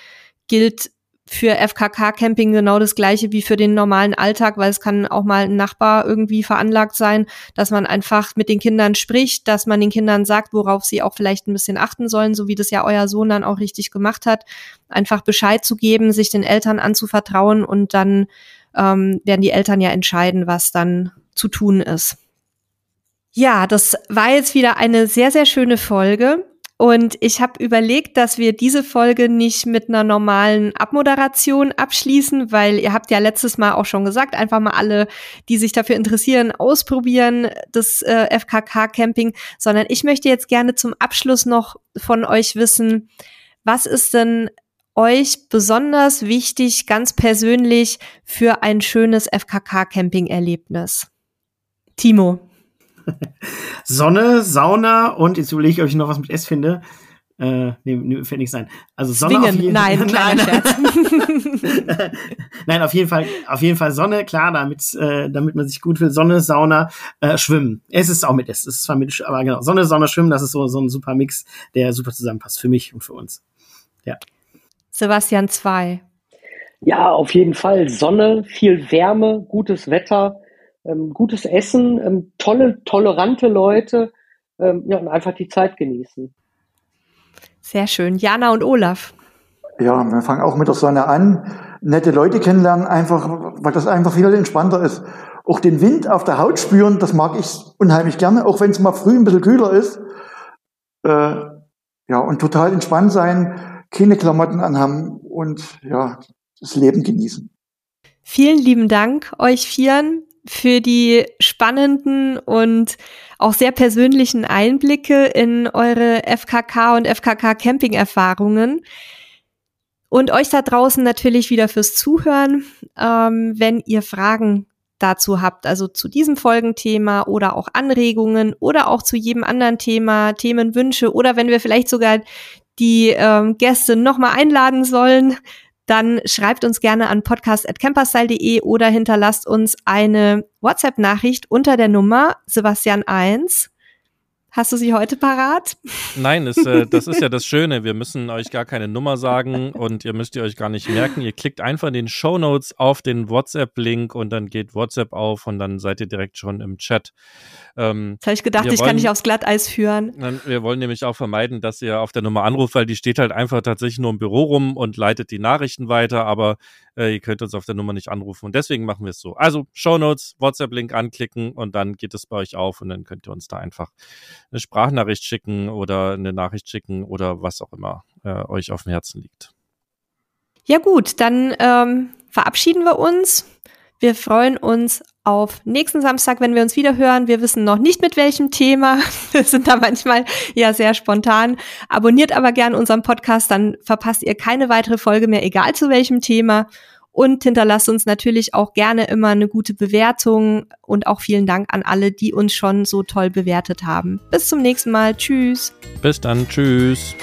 gilt für FKK-Camping genau das gleiche wie für den normalen Alltag, weil es kann auch mal ein Nachbar irgendwie veranlagt sein, dass man einfach mit den Kindern spricht, dass man den Kindern sagt, worauf sie auch vielleicht ein bisschen achten sollen, so wie das ja euer Sohn dann auch richtig gemacht hat, einfach Bescheid zu geben, sich den Eltern anzuvertrauen und dann ähm, werden die Eltern ja entscheiden, was dann zu tun ist. Ja, das war jetzt wieder eine sehr, sehr schöne Folge. Und ich habe überlegt, dass wir diese Folge nicht mit einer normalen Abmoderation abschließen, weil ihr habt ja letztes Mal auch schon gesagt, einfach mal alle, die sich dafür interessieren, ausprobieren das äh, FKK-Camping, sondern ich möchte jetzt gerne zum Abschluss noch von euch wissen, was ist denn euch besonders wichtig, ganz persönlich, für ein schönes FKK-Camping-Erlebnis? Timo. Sonne, Sauna und jetzt überlege ich, ob ich noch was mit S finde. Äh, nee, nee, fällt nicht sein. Also Sonne Zwingen. auf jeden Fall. Nein, (laughs) nein, nein. (laughs) nein, auf jeden Fall, auf jeden Fall Sonne, klar, damit, äh, damit man sich gut fühlt. Sonne, Sauna, äh, Schwimmen. Es ist auch mit S. Es ist zwar mit, aber genau. Sonne, Sonne, Schwimmen, das ist so, so ein super Mix, der super zusammenpasst für mich und für uns. Ja. Sebastian 2. Ja, auf jeden Fall. Sonne, viel Wärme, gutes Wetter, ähm, gutes Essen, ähm, tolle, tolerante Leute ähm, ja, und einfach die Zeit genießen. Sehr schön. Jana und Olaf. Ja, wir fangen auch mit der Sonne an. Nette Leute kennenlernen, einfach, weil das einfach viel entspannter ist. Auch den Wind auf der Haut spüren, das mag ich unheimlich gerne, auch wenn es mal früh ein bisschen kühler ist. Äh, ja, und total entspannt sein keine Klamotten anhaben und ja, das Leben genießen. Vielen lieben Dank euch Vieren für die spannenden und auch sehr persönlichen Einblicke in eure FKK und FKK Camping Erfahrungen. Und euch da draußen natürlich wieder fürs Zuhören. Ähm, wenn ihr Fragen dazu habt, also zu diesem Folgenthema oder auch Anregungen oder auch zu jedem anderen Thema, Themenwünsche oder wenn wir vielleicht sogar die ähm, Gäste nochmal einladen sollen, dann schreibt uns gerne an podcast.camperstyle.de oder hinterlasst uns eine WhatsApp-Nachricht unter der Nummer Sebastian 1 Hast du sie heute parat? Nein, ist, äh, das ist ja (laughs) das Schöne. Wir müssen euch gar keine Nummer sagen und ihr müsst ihr euch gar nicht merken. Ihr klickt einfach in den Show Notes auf den WhatsApp-Link und dann geht WhatsApp auf und dann seid ihr direkt schon im Chat. Ähm, Jetzt habe ich gedacht, ich wollen, kann nicht aufs Glatteis führen. Wir wollen nämlich auch vermeiden, dass ihr auf der Nummer anruft, weil die steht halt einfach tatsächlich nur im Büro rum und leitet die Nachrichten weiter, aber äh, ihr könnt uns auf der Nummer nicht anrufen und deswegen machen wir es so. Also Show Notes, WhatsApp-Link anklicken und dann geht es bei euch auf und dann könnt ihr uns da einfach eine Sprachnachricht schicken oder eine Nachricht schicken oder was auch immer äh, euch auf dem Herzen liegt. Ja gut, dann ähm, verabschieden wir uns. Wir freuen uns auf nächsten Samstag, wenn wir uns wieder hören. Wir wissen noch nicht mit welchem Thema. (laughs) Wir sind da manchmal ja sehr spontan. Abonniert aber gern unseren Podcast, dann verpasst ihr keine weitere Folge mehr, egal zu welchem Thema. Und hinterlasst uns natürlich auch gerne immer eine gute Bewertung und auch vielen Dank an alle, die uns schon so toll bewertet haben. Bis zum nächsten Mal. Tschüss. Bis dann. Tschüss.